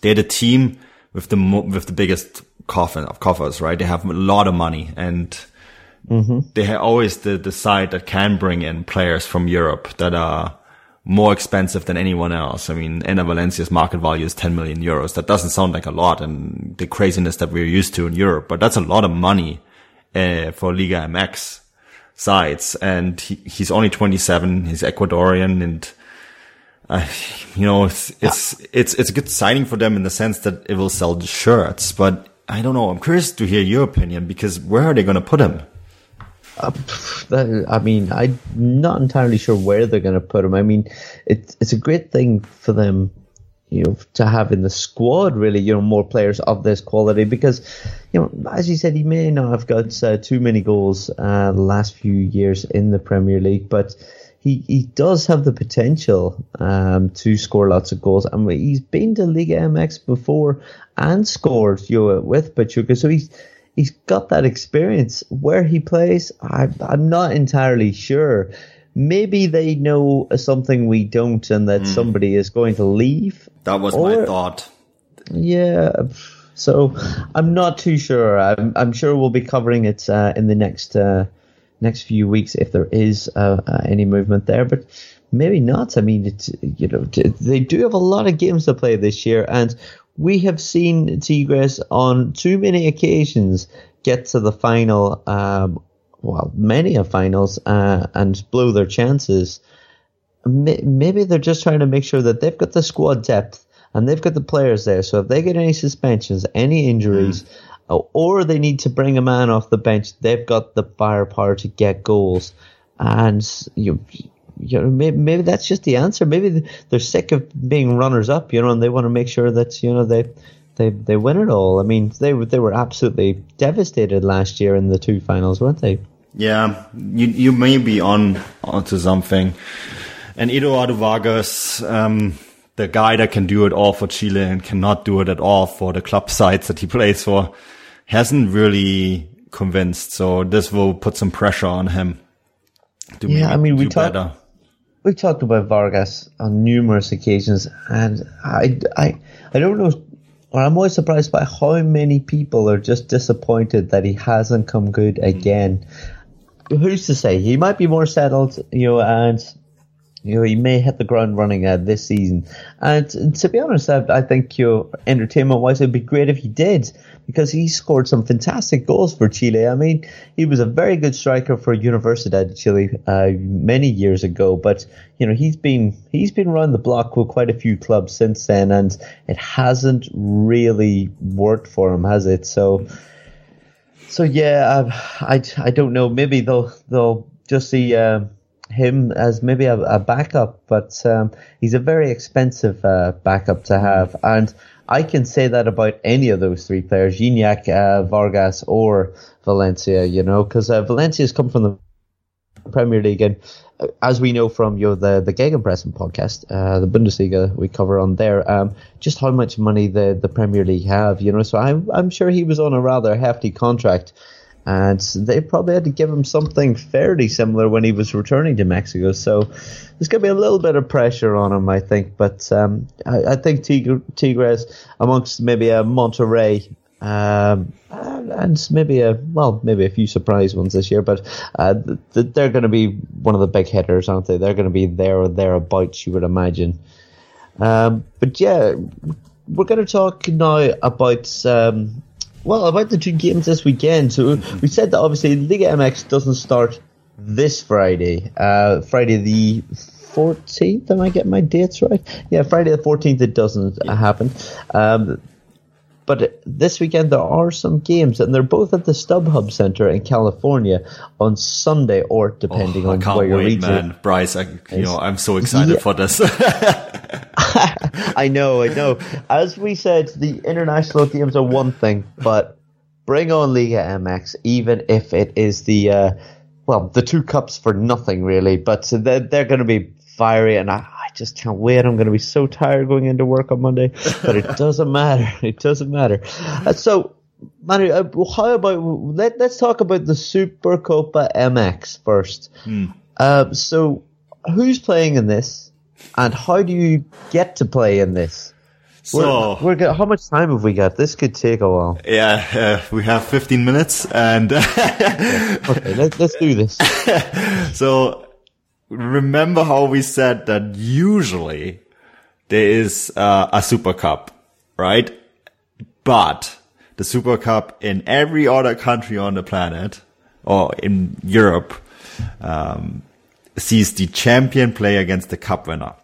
they're the team with the with the biggest coffin of coffers, right? They have a lot of money and mm-hmm. they have always the, the side that can bring in players from Europe that are more expensive than anyone else. I mean, Enner Valencia's market value is 10 million euros. That doesn't sound like a lot and the craziness that we're used to in Europe, but that's a lot of money uh, for Liga MX sides. And he, he's only 27. He's Ecuadorian and uh, you know, it's it's, yeah. it's it's a good signing for them in the sense that it will sell shirts. But I don't know. I'm curious to hear your opinion because where are they going to put him? Uh, I mean, I'm not entirely sure where they're going to put him. I mean, it's it's a great thing for them, you know, to have in the squad. Really, you know, more players of this quality because, you know, as you said, he may not have got uh, too many goals uh, the last few years in the Premier League, but he, he does have the potential um, to score lots of goals. I and mean, he's been to Liga MX before and scored you know, with Pachuca, so he's he's got that experience. Where he plays, I, I'm not entirely sure. Maybe they know something we don't, and that mm. somebody is going to leave. That was or, my thought. Yeah. So I'm not too sure. I'm, I'm sure we'll be covering it uh, in the next uh, next few weeks if there is uh, uh, any movement there, but maybe not. I mean, it's, you know, they do have a lot of games to play this year, and we have seen Tigres on too many occasions get to the final, um, well, many of finals, uh, and blow their chances. Maybe they're just trying to make sure that they've got the squad depth and they've got the players there. So if they get any suspensions, any injuries, mm or they need to bring a man off the bench. They've got the firepower to get goals, and you. You know, maybe, maybe that's just the answer. Maybe they're sick of being runners up, you know, and they want to make sure that you know they they they win it all. I mean, they they were absolutely devastated last year in the two finals, weren't they? Yeah, you you may be on onto something. And Eduardo Vargas, um, the guy that can do it all for Chile and cannot do it at all for the club sides that he plays for, hasn't really convinced. So this will put some pressure on him. Yeah, I mean, we talked we talked about Vargas on numerous occasions, and I I I don't know. Or I'm always surprised by how many people are just disappointed that he hasn't come good again. Mm. Who's to say? He might be more settled, you know, and you know, he may hit the ground running uh, this season. And, to be honest, I, I think you know, entertainment wise, it'd be great if he did because he scored some fantastic goals for Chile. I mean, he was a very good striker for Universidad de Chile uh, many years ago, but you know, he's been he's been around the block with quite a few clubs since then, and it hasn't really worked for him, has it? So. So yeah, I, I, I don't know. Maybe they'll they'll just see uh, him as maybe a, a backup, but um, he's a very expensive uh, backup to have. And I can say that about any of those three players, Gignac, uh, Vargas, or Valencia, you know, because uh, Valencia's come from the Premier League, and uh, as we know from you know, the the Gegenpressing podcast, uh, the Bundesliga we cover on there, um, just how much money the, the Premier League have, you know. So I'm I'm sure he was on a rather hefty contract and they probably had to give him something fairly similar when he was returning to Mexico. So there's going to be a little bit of pressure on him, I think. But um, I, I, think Tigres, amongst maybe a Monterrey um, and maybe a well, maybe a few surprise ones this year, but uh, th- they're going to be one of the big hitters, aren't they? They're going to be there or thereabouts, you would imagine. Um, but yeah, we're going to talk now about um, well about the two games this weekend. So we said that obviously Liga MX doesn't start this Friday, uh, Friday the 14th. Am I getting my dates right? Yeah, Friday the 14th. It doesn't happen. Um, but this weekend there are some games, and they're both at the StubHub Center in California on Sunday, or depending oh, on where you're wait, man. Bryce, I, you know, I'm so excited yeah. for this. I know, I know. As we said, the international games are one thing, but bring on Liga MX, even if it is the uh, well, the two cups for nothing really. But they're, they're going to be fiery, and I, just can't wait. I'm going to be so tired going into work on Monday, but it doesn't matter. It doesn't matter. Uh, so, Manu, uh, how about let, us talk about the Super Copa MX first. Hmm. Uh, so, who's playing in this, and how do you get to play in this? So we're, we're, how much time have we got? This could take a while. Yeah, uh, we have 15 minutes, and okay, let, let's do this. so remember how we said that usually there is uh, a super cup, right? But the super cup in every other country on the planet or in Europe um, sees the champion play against the cup winner.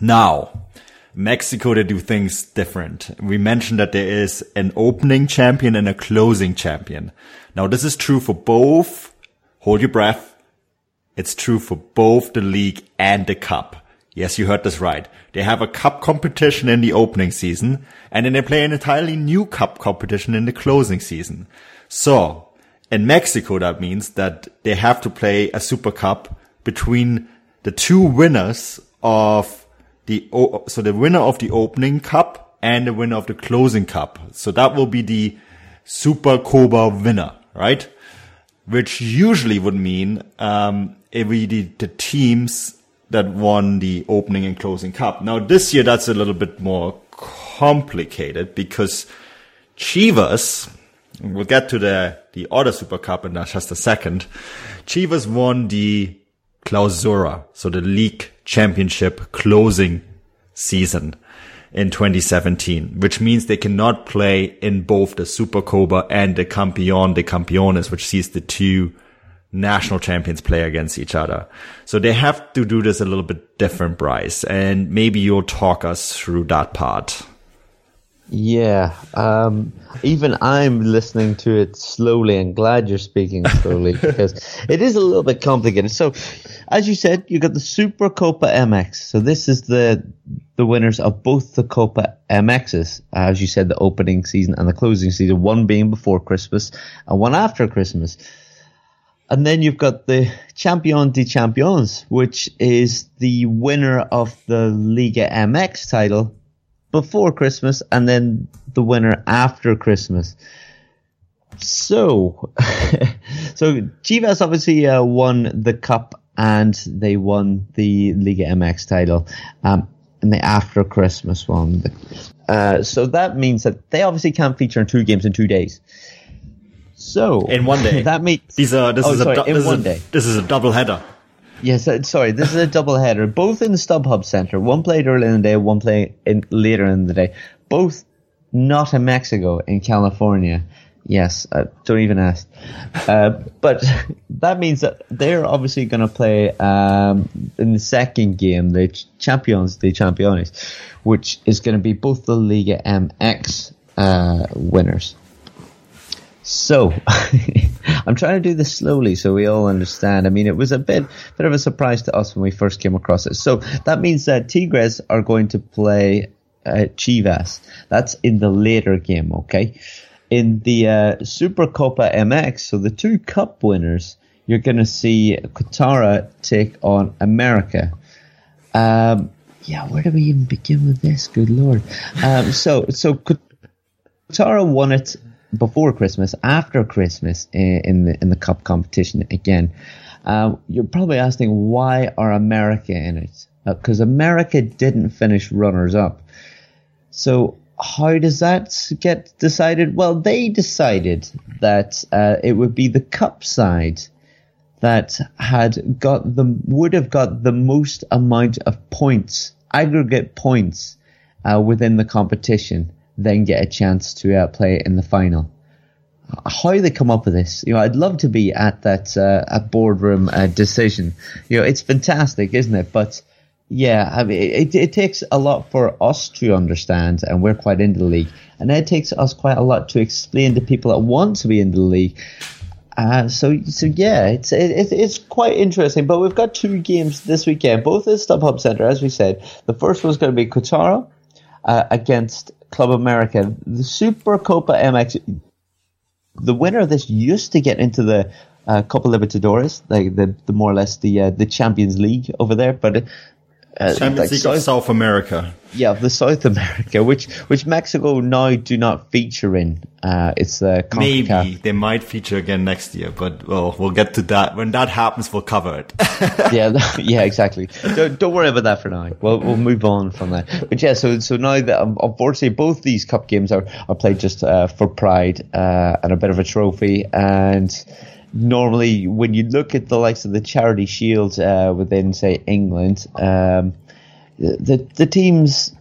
Now, Mexico, they do things different. We mentioned that there is an opening champion and a closing champion. Now, this is true for both. Hold your breath it's true for both the league and the cup. Yes, you heard this right. They have a cup competition in the opening season, and then they play an entirely new cup competition in the closing season. So, in Mexico, that means that they have to play a super cup between the two winners of the, so the winner of the opening cup and the winner of the closing cup. So that will be the Supercopa winner, right? Which usually would mean, um, every the teams that won the opening and closing cup. Now this year that's a little bit more complicated because Chivas, we'll get to the the other Super Cup in just a second. Chivas won the Clausura, so the league championship closing season in 2017, which means they cannot play in both the Supercopa and the Campeón de Campeones, which sees the two national champions play against each other. So they have to do this a little bit different, Bryce, and maybe you'll talk us through that part. Yeah, um, even I'm listening to it slowly and glad you're speaking slowly because it is a little bit complicated. So, as you said, you got the Super Copa MX. So this is the the winners of both the Copa MXs, as you said, the opening season and the closing season. One being before Christmas and one after Christmas. And then you've got the Champion de Champions, which is the winner of the Liga MX title before Christmas and then the winner after Christmas. So, so Chivas obviously uh, won the cup and they won the Liga MX title, um, and the after Christmas one. Uh, so that means that they obviously can't feature in two games in two days. So in one day, that means these are this oh, is sorry, a this, is a, this is a double header. Yes, uh, sorry, this is a double header. Both in the StubHub Center. One played early in the day, one played in, later in the day. Both not in Mexico, in California. Yes, uh, don't even ask. Uh, but that means that they're obviously going to play um, in the second game, the Champions the Champions, which is going to be both the Liga MX uh, winners. So, I'm trying to do this slowly so we all understand. I mean, it was a bit, bit of a surprise to us when we first came across it. So that means that Tigres are going to play uh, Chivas. That's in the later game, okay? In the uh, Supercopa MX, so the two cup winners, you're going to see Querétaro take on America. Um, yeah, where do we even begin with this? Good lord. Um, so, so Querétaro won it before Christmas, after Christmas in, the in the cup competition again. Uh, you're probably asking why are America in it? Because uh, America didn't finish runners up. So how does that get decided? Well, they decided that uh, it would be the cup side that had got the would have got the most amount of points, aggregate points, uh, within the competition, then get a chance to uh, play in the final. How they come up with this, you know, I'd love to be at that uh, boardroom uh, decision. You know, it's fantastic, isn't it? But yeah, I mean, it, it takes a lot for us to understand, and we're quite into the league. And it takes us quite a lot to explain to people that want to be in the league. Uh, so, so yeah, it's it, it's quite interesting. But we've got two games this weekend, both at StubHub Center, as we said. The first one's going to be Querétaro uh, against Club America. The Super Copa MX. The winner of this used to get into the uh, Copa Libertadores, like the, the more or less the uh, the Champions League over there. But uh, Champions like League South, of South America. Yeah, the South America, which which Mexico now do not feature in. Uh, it's uh, maybe they might feature again next year, but well, we'll get to that when that happens. We'll cover it. yeah, yeah, exactly. Don't, don't worry about that for now. We'll we'll move on from that. But yeah, so so now that um, unfortunately both these cup games are are played just uh, for pride uh, and a bit of a trophy and normally when you look at the likes of the charity shield uh, within say England, um, the the teams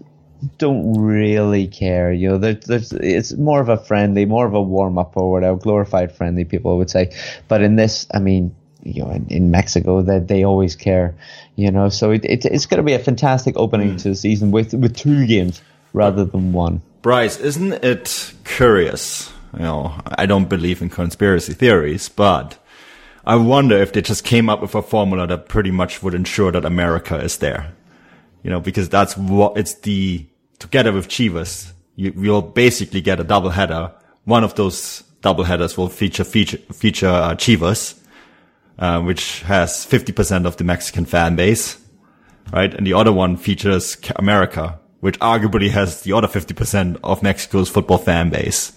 don't really care. You know, there's, there's, it's more of a friendly, more of a warm up or whatever, glorified friendly. People would say, but in this, I mean, you know, in, in Mexico, that they, they always care. You know, so it, it it's going to be a fantastic opening mm. to the season with with two games rather than one. Bryce, isn't it curious you know, I don't believe in conspiracy theories, but I wonder if they just came up with a formula that pretty much would ensure that America is there. You know, because that's what it's the, together with Chivas, you, will basically get a double header. One of those double headers will feature, feature, feature uh, Chivas, uh, which has 50% of the Mexican fan base, right? And the other one features America, which arguably has the other 50% of Mexico's football fan base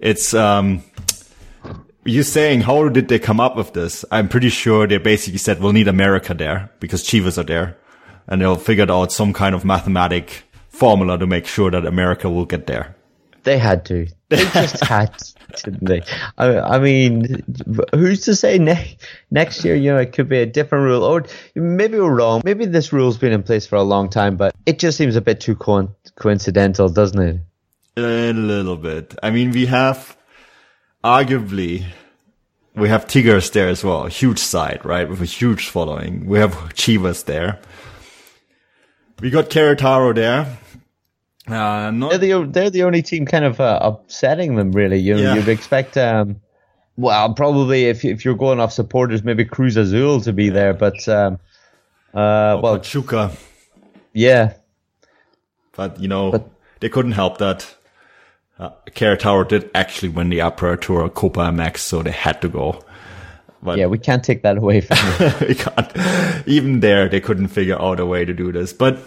it's um, you saying how did they come up with this? I'm pretty sure they basically said we'll need America there because Chivas are there, and they'll figured out some kind of mathematic formula to make sure that America will get there. They had to. They just had, to, didn't they? I, I, mean, who's to say ne- next year? You know, it could be a different rule, or maybe we're wrong. Maybe this rule's been in place for a long time, but it just seems a bit too co- coincidental, doesn't it? A little bit. I mean, we have arguably we have Tigers there as well, huge side, right, with a huge following. We have Chivas there. We got Querétaro there. Uh, not they're the they're the only team kind of uh, upsetting them really. You yeah. you'd expect um, well probably if if you're going off supporters maybe Cruz Azul to be there, but um, uh, well Pachuca. Yeah, but you know but, they couldn't help that uh, Querétaro did actually win the Apertura Copa MX, so they had to go. But yeah, we can't take that away from them. we can't. Even there, they couldn't figure out a way to do this. But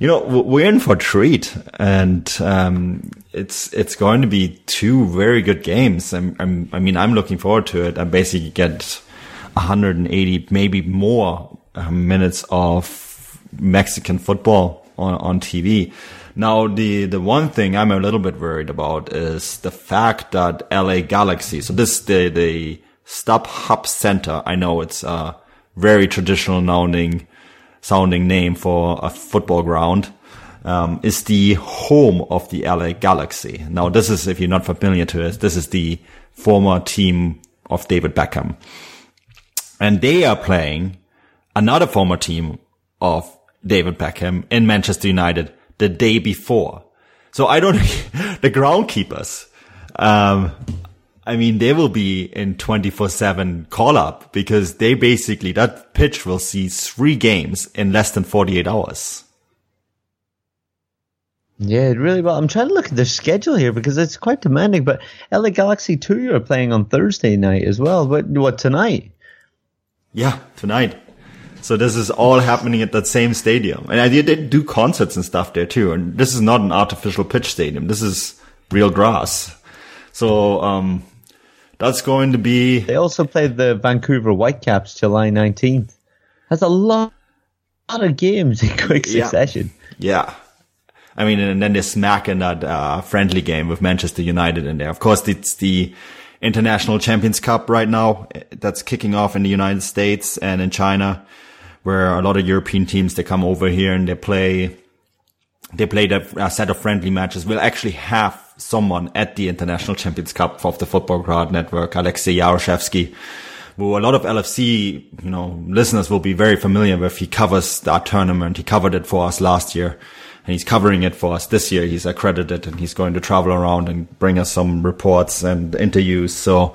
you know, we're in for a treat, and um, it's it's going to be two very good games. I'm, I'm, i mean, I'm looking forward to it. I basically get 180, maybe more uh, minutes of Mexican football on on TV. Now, the, the one thing I'm a little bit worried about is the fact that LA Galaxy, so this, the, the StubHub Center, I know it's a very traditional sounding, sounding name for a football ground, um, is the home of the LA Galaxy. Now, this is, if you're not familiar to it, this is the former team of David Beckham. And they are playing another former team of David Beckham in Manchester United the day before. So I don't, the groundkeepers, um, I mean, they will be in 24-7 call up because they basically, that pitch will see three games in less than 48 hours. Yeah, really well. I'm trying to look at their schedule here because it's quite demanding. But LA Galaxy 2 are playing on Thursday night as well. But what, tonight? Yeah, tonight. So this is all happening at that same stadium. And I did do concerts and stuff there too. And this is not an artificial pitch stadium. This is real grass. So um, that's going to be. They also played the Vancouver Whitecaps July 19th. That's a lot, lot of games in quick succession. Yeah. yeah. I mean, and then they smack in that uh, friendly game with Manchester United in there. Of course, it's the International Champions Cup right now that's kicking off in the United States and in China, where a lot of European teams they come over here and they play. They play a set of friendly matches. We'll actually have someone at the International Champions Cup of the Football Crowd Network, Alexei Yaroshevsky, who a lot of LFC, you know, listeners will be very familiar with. He covers that tournament. He covered it for us last year and he's covering it for us this year. He's accredited and he's going to travel around and bring us some reports and interviews. So,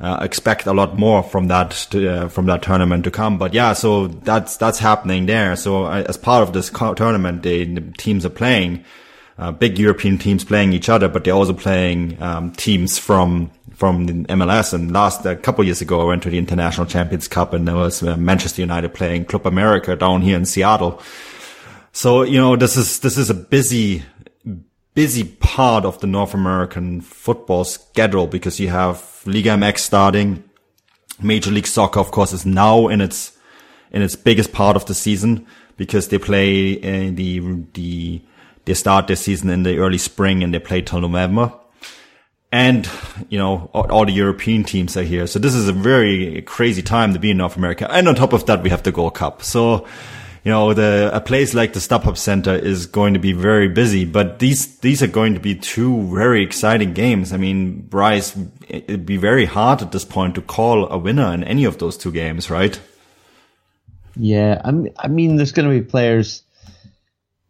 uh, expect a lot more from that to, uh, from that tournament to come. But yeah, so that's that's happening there. So uh, as part of this tournament, the teams are playing uh, big European teams playing each other, but they're also playing um, teams from from the MLS. And last a couple years ago, I went to the International Champions Cup, and there was uh, Manchester United playing Club America down here in Seattle. So you know, this is this is a busy busy part of the North American football schedule because you have Liga MX starting. Major League Soccer, of course, is now in its in its biggest part of the season because they play in the the they start their season in the early spring and they play till November. And, you know, all, all, the European teams are here. So this is a very crazy time to be in North America. And on top of that, we have the Gold Cup. So, you know, the, a place like the StubHub Center is going to be very busy, but these, these are going to be two very exciting games. I mean, Bryce, it'd be very hard at this point to call a winner in any of those two games, right? Yeah. I mean, I mean there's going to be players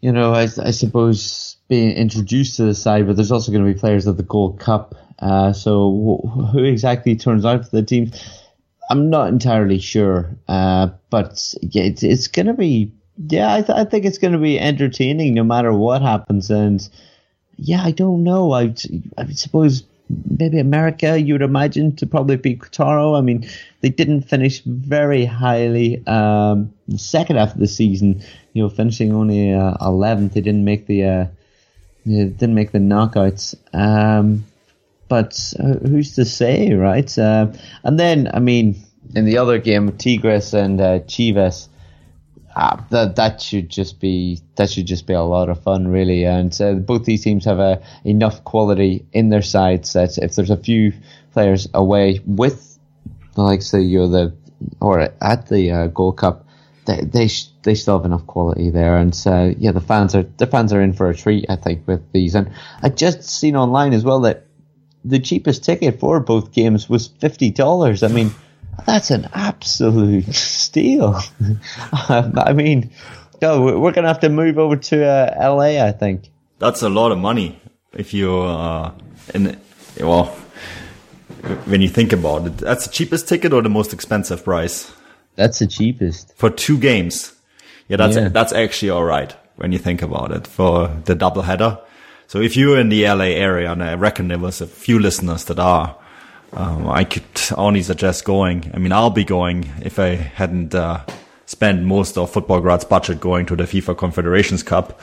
you know, I, I suppose being introduced to the side, but there's also going to be players of the Gold Cup. Uh, so who exactly turns out for the team? I'm not entirely sure. Uh, but it's, it's going to be, yeah, I, th- I think it's going to be entertaining no matter what happens. And yeah, I don't know. I, I suppose maybe America, you would imagine, to probably beat Querétaro. I mean, they didn't finish very highly um, the second half of the season. You know, finishing only uh, eleventh, they didn't make the uh, didn't make the knockouts. Um, but uh, who's to say, right? Uh, and then, I mean, in the other game, Tigres and uh, Chivas. Ah, that that should just be that should just be a lot of fun, really. And uh, both these teams have uh, enough quality in their sides that if there's a few players away with, like say you know the or at the uh, Gold Cup, they they sh- they still have enough quality there. And uh, yeah, the fans are the fans are in for a treat, I think, with these. And I just seen online as well that the cheapest ticket for both games was fifty dollars. I mean. That's an absolute steal. I mean, no, we're going to have to move over to uh, LA, I think. That's a lot of money if you, uh, in, well, when you think about it. That's the cheapest ticket or the most expensive price? That's the cheapest. For two games. Yeah, that's, yeah. that's actually all right when you think about it for the double header. So if you're in the LA area, and I reckon there was a few listeners that are, um, I could only suggest going. I mean, I'll be going if I hadn't uh, spent most of Football Crowd's budget going to the FIFA Confederations Cup.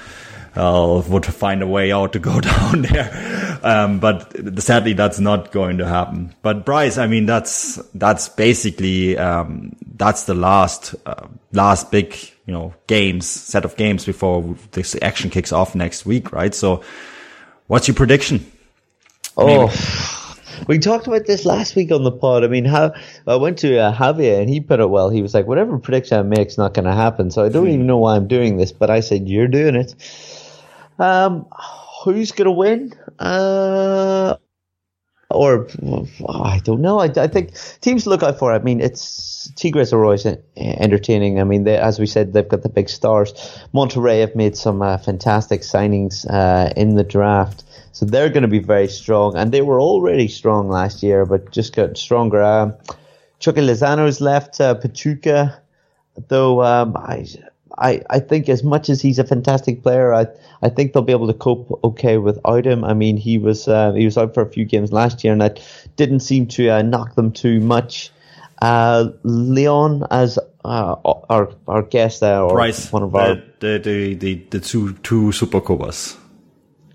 I would find a way out to go down there. Um, but sadly, that's not going to happen. But Bryce, I mean, that's, that's basically, um, that's the last, uh, last big, you know, games, set of games before this action kicks off next week, right? So what's your prediction? Oh. Maybe we talked about this last week on the pod. I mean, how I went to uh, Javier and he put it well. He was like, "Whatever prediction I make is not going to happen." So I don't even know why I'm doing this, but I said you're doing it. Um, who's going to win? Uh, or I don't know. I, I think teams look out for. I mean, it's Tigres are always entertaining. I mean, they, as we said, they've got the big stars. Monterrey have made some uh, fantastic signings uh, in the draft. So they're going to be very strong, and they were already strong last year, but just got stronger. Um, Chucky Lozano's left uh, Pachuca, though. Um, I, I, I think as much as he's a fantastic player, I, I think they'll be able to cope okay without him. I mean, he was uh, he was out for a few games last year, and that didn't seem to uh, knock them too much. Uh, Leon as uh, our our guest there, or Bryce, one of our the the the, the two two super copas.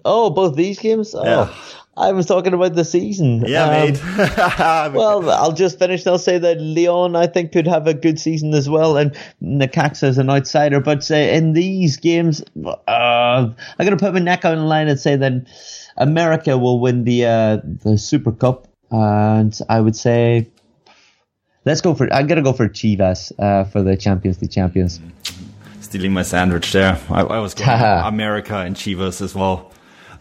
Oh, both these games. Oh, Yeah. I was talking about the season. Yeah, Um, mate. Well, I'll just finish. I'll say that Leon, I think, could have a good season as well, and Necaxa is an outsider. But uh, in these games, uh, I'm going to put my neck on the line and say that America will win the uh, the Super Cup, and I would say let's go for. I'm to go for Chivas uh, for the Champions League champions. Stealing my sandwich there. I, I was going America and Chivas as well.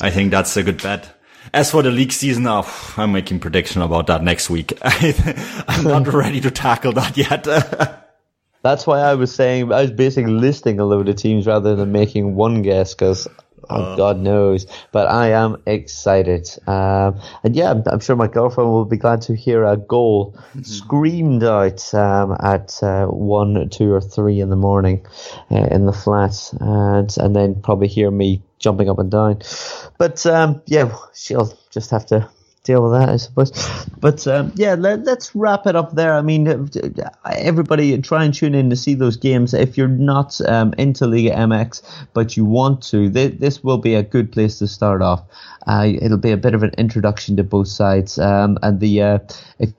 I think that's a good bet. As for the league season, oh, I'm making prediction about that next week. I'm not ready to tackle that yet. That's why I was saying I was basically listing a load of teams rather than making one guess because oh, God knows. But I am excited, um, and yeah, I'm, I'm sure my girlfriend will be glad to hear a goal screamed out um, at uh, one, two, or three in the morning uh, in the flat, and and then probably hear me jumping up and down. But um, yeah, she'll just have to deal with that, I suppose. But um, yeah, let, us wrap it up there. I mean, everybody try and tune in to see those games. If you're not um, into Liga MX, but you want to, th- this will be a good place to start off. Uh, it'll be a bit of an introduction to both sides, um, and the uh, if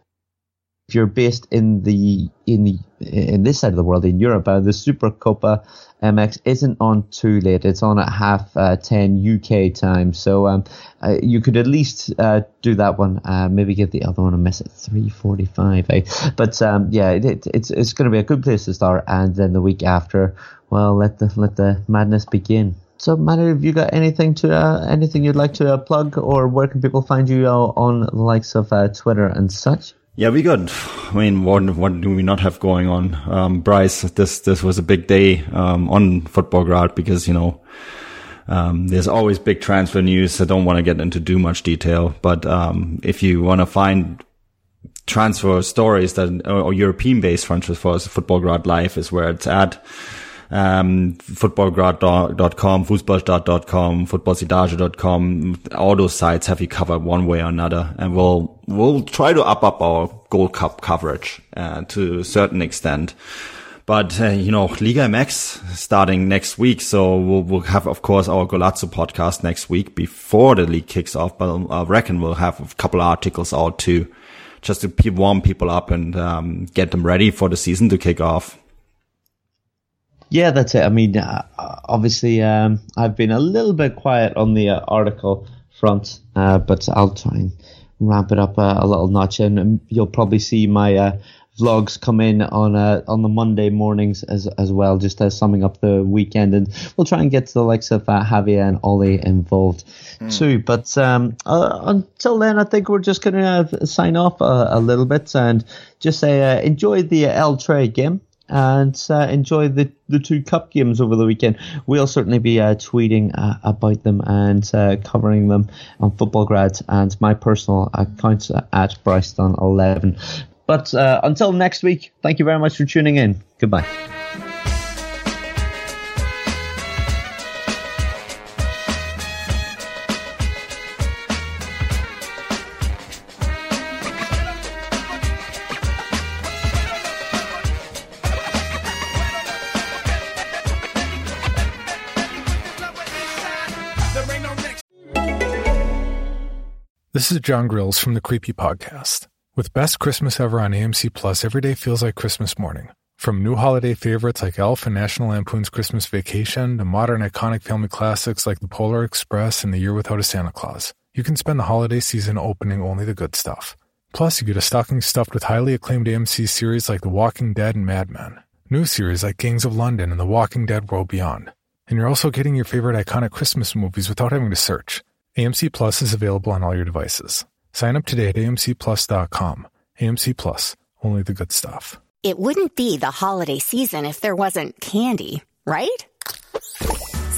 if you're based in the in the in this side of the world in Europe, uh, the Super Copa MX isn't on too late. It's on at half uh, ten UK time, so um, uh, you could at least uh, do that one. Uh, maybe give the other one a miss at three forty-five. Eh? But um, yeah, it, it, it's it's going to be a good place to start, and then the week after, well, let the let the madness begin. So, Matty, have you got anything to uh, anything you'd like to uh, plug, or where can people find you on the likes of Twitter and such? Yeah, we got. I mean, what what do we not have going on? Um, Bryce, this this was a big day um, on Football Crowd because you know um, there's always big transfer news. I don't want to get into too much detail, but um, if you want to find transfer stories that or European based transfers, for Football Crowd Live is where it's at. Um, footballcrowd.com, fußballstadt.com, footballsidage.com, all those sites have you covered one way or another. And we'll, we'll try to up up our Gold Cup coverage, uh, to a certain extent. But, uh, you know, Liga MX starting next week. So we'll, we'll have, of course, our Golazo podcast next week before the league kicks off. But I reckon we'll have a couple articles out too, just to warm people up and, um, get them ready for the season to kick off. Yeah, that's it. I mean, uh, obviously, um, I've been a little bit quiet on the uh, article front, uh, but I'll try and ramp it up a, a little notch, and you'll probably see my uh, vlogs come in on uh, on the Monday mornings as as well, just as summing up the weekend, and we'll try and get to the likes of uh, Javier and Ollie involved too. But um, uh, until then, I think we're just going to sign off a, a little bit and just say uh, enjoy the El Tri game and uh, enjoy the, the two cup games over the weekend. We'll certainly be uh, tweeting uh, about them and uh, covering them on Football Crowd's and my personal account at Bryston11. But uh, until next week, thank you very much for tuning in. Goodbye. This is John Grills from the Creepy Podcast. With Best Christmas Ever on AMC Plus, every day feels like Christmas morning. From new holiday favorites like Elf and National Lampoon's Christmas Vacation to modern iconic family classics like The Polar Express and The Year Without a Santa Claus, you can spend the holiday season opening only the good stuff. Plus, you get a stocking stuffed with highly acclaimed AMC series like The Walking Dead and Mad Men, new series like Gangs of London and The Walking Dead World Beyond. And you're also getting your favorite iconic Christmas movies without having to search. AMC Plus is available on all your devices. Sign up today at amcplus.com. AMC Plus, only the good stuff. It wouldn't be the holiday season if there wasn't candy, right?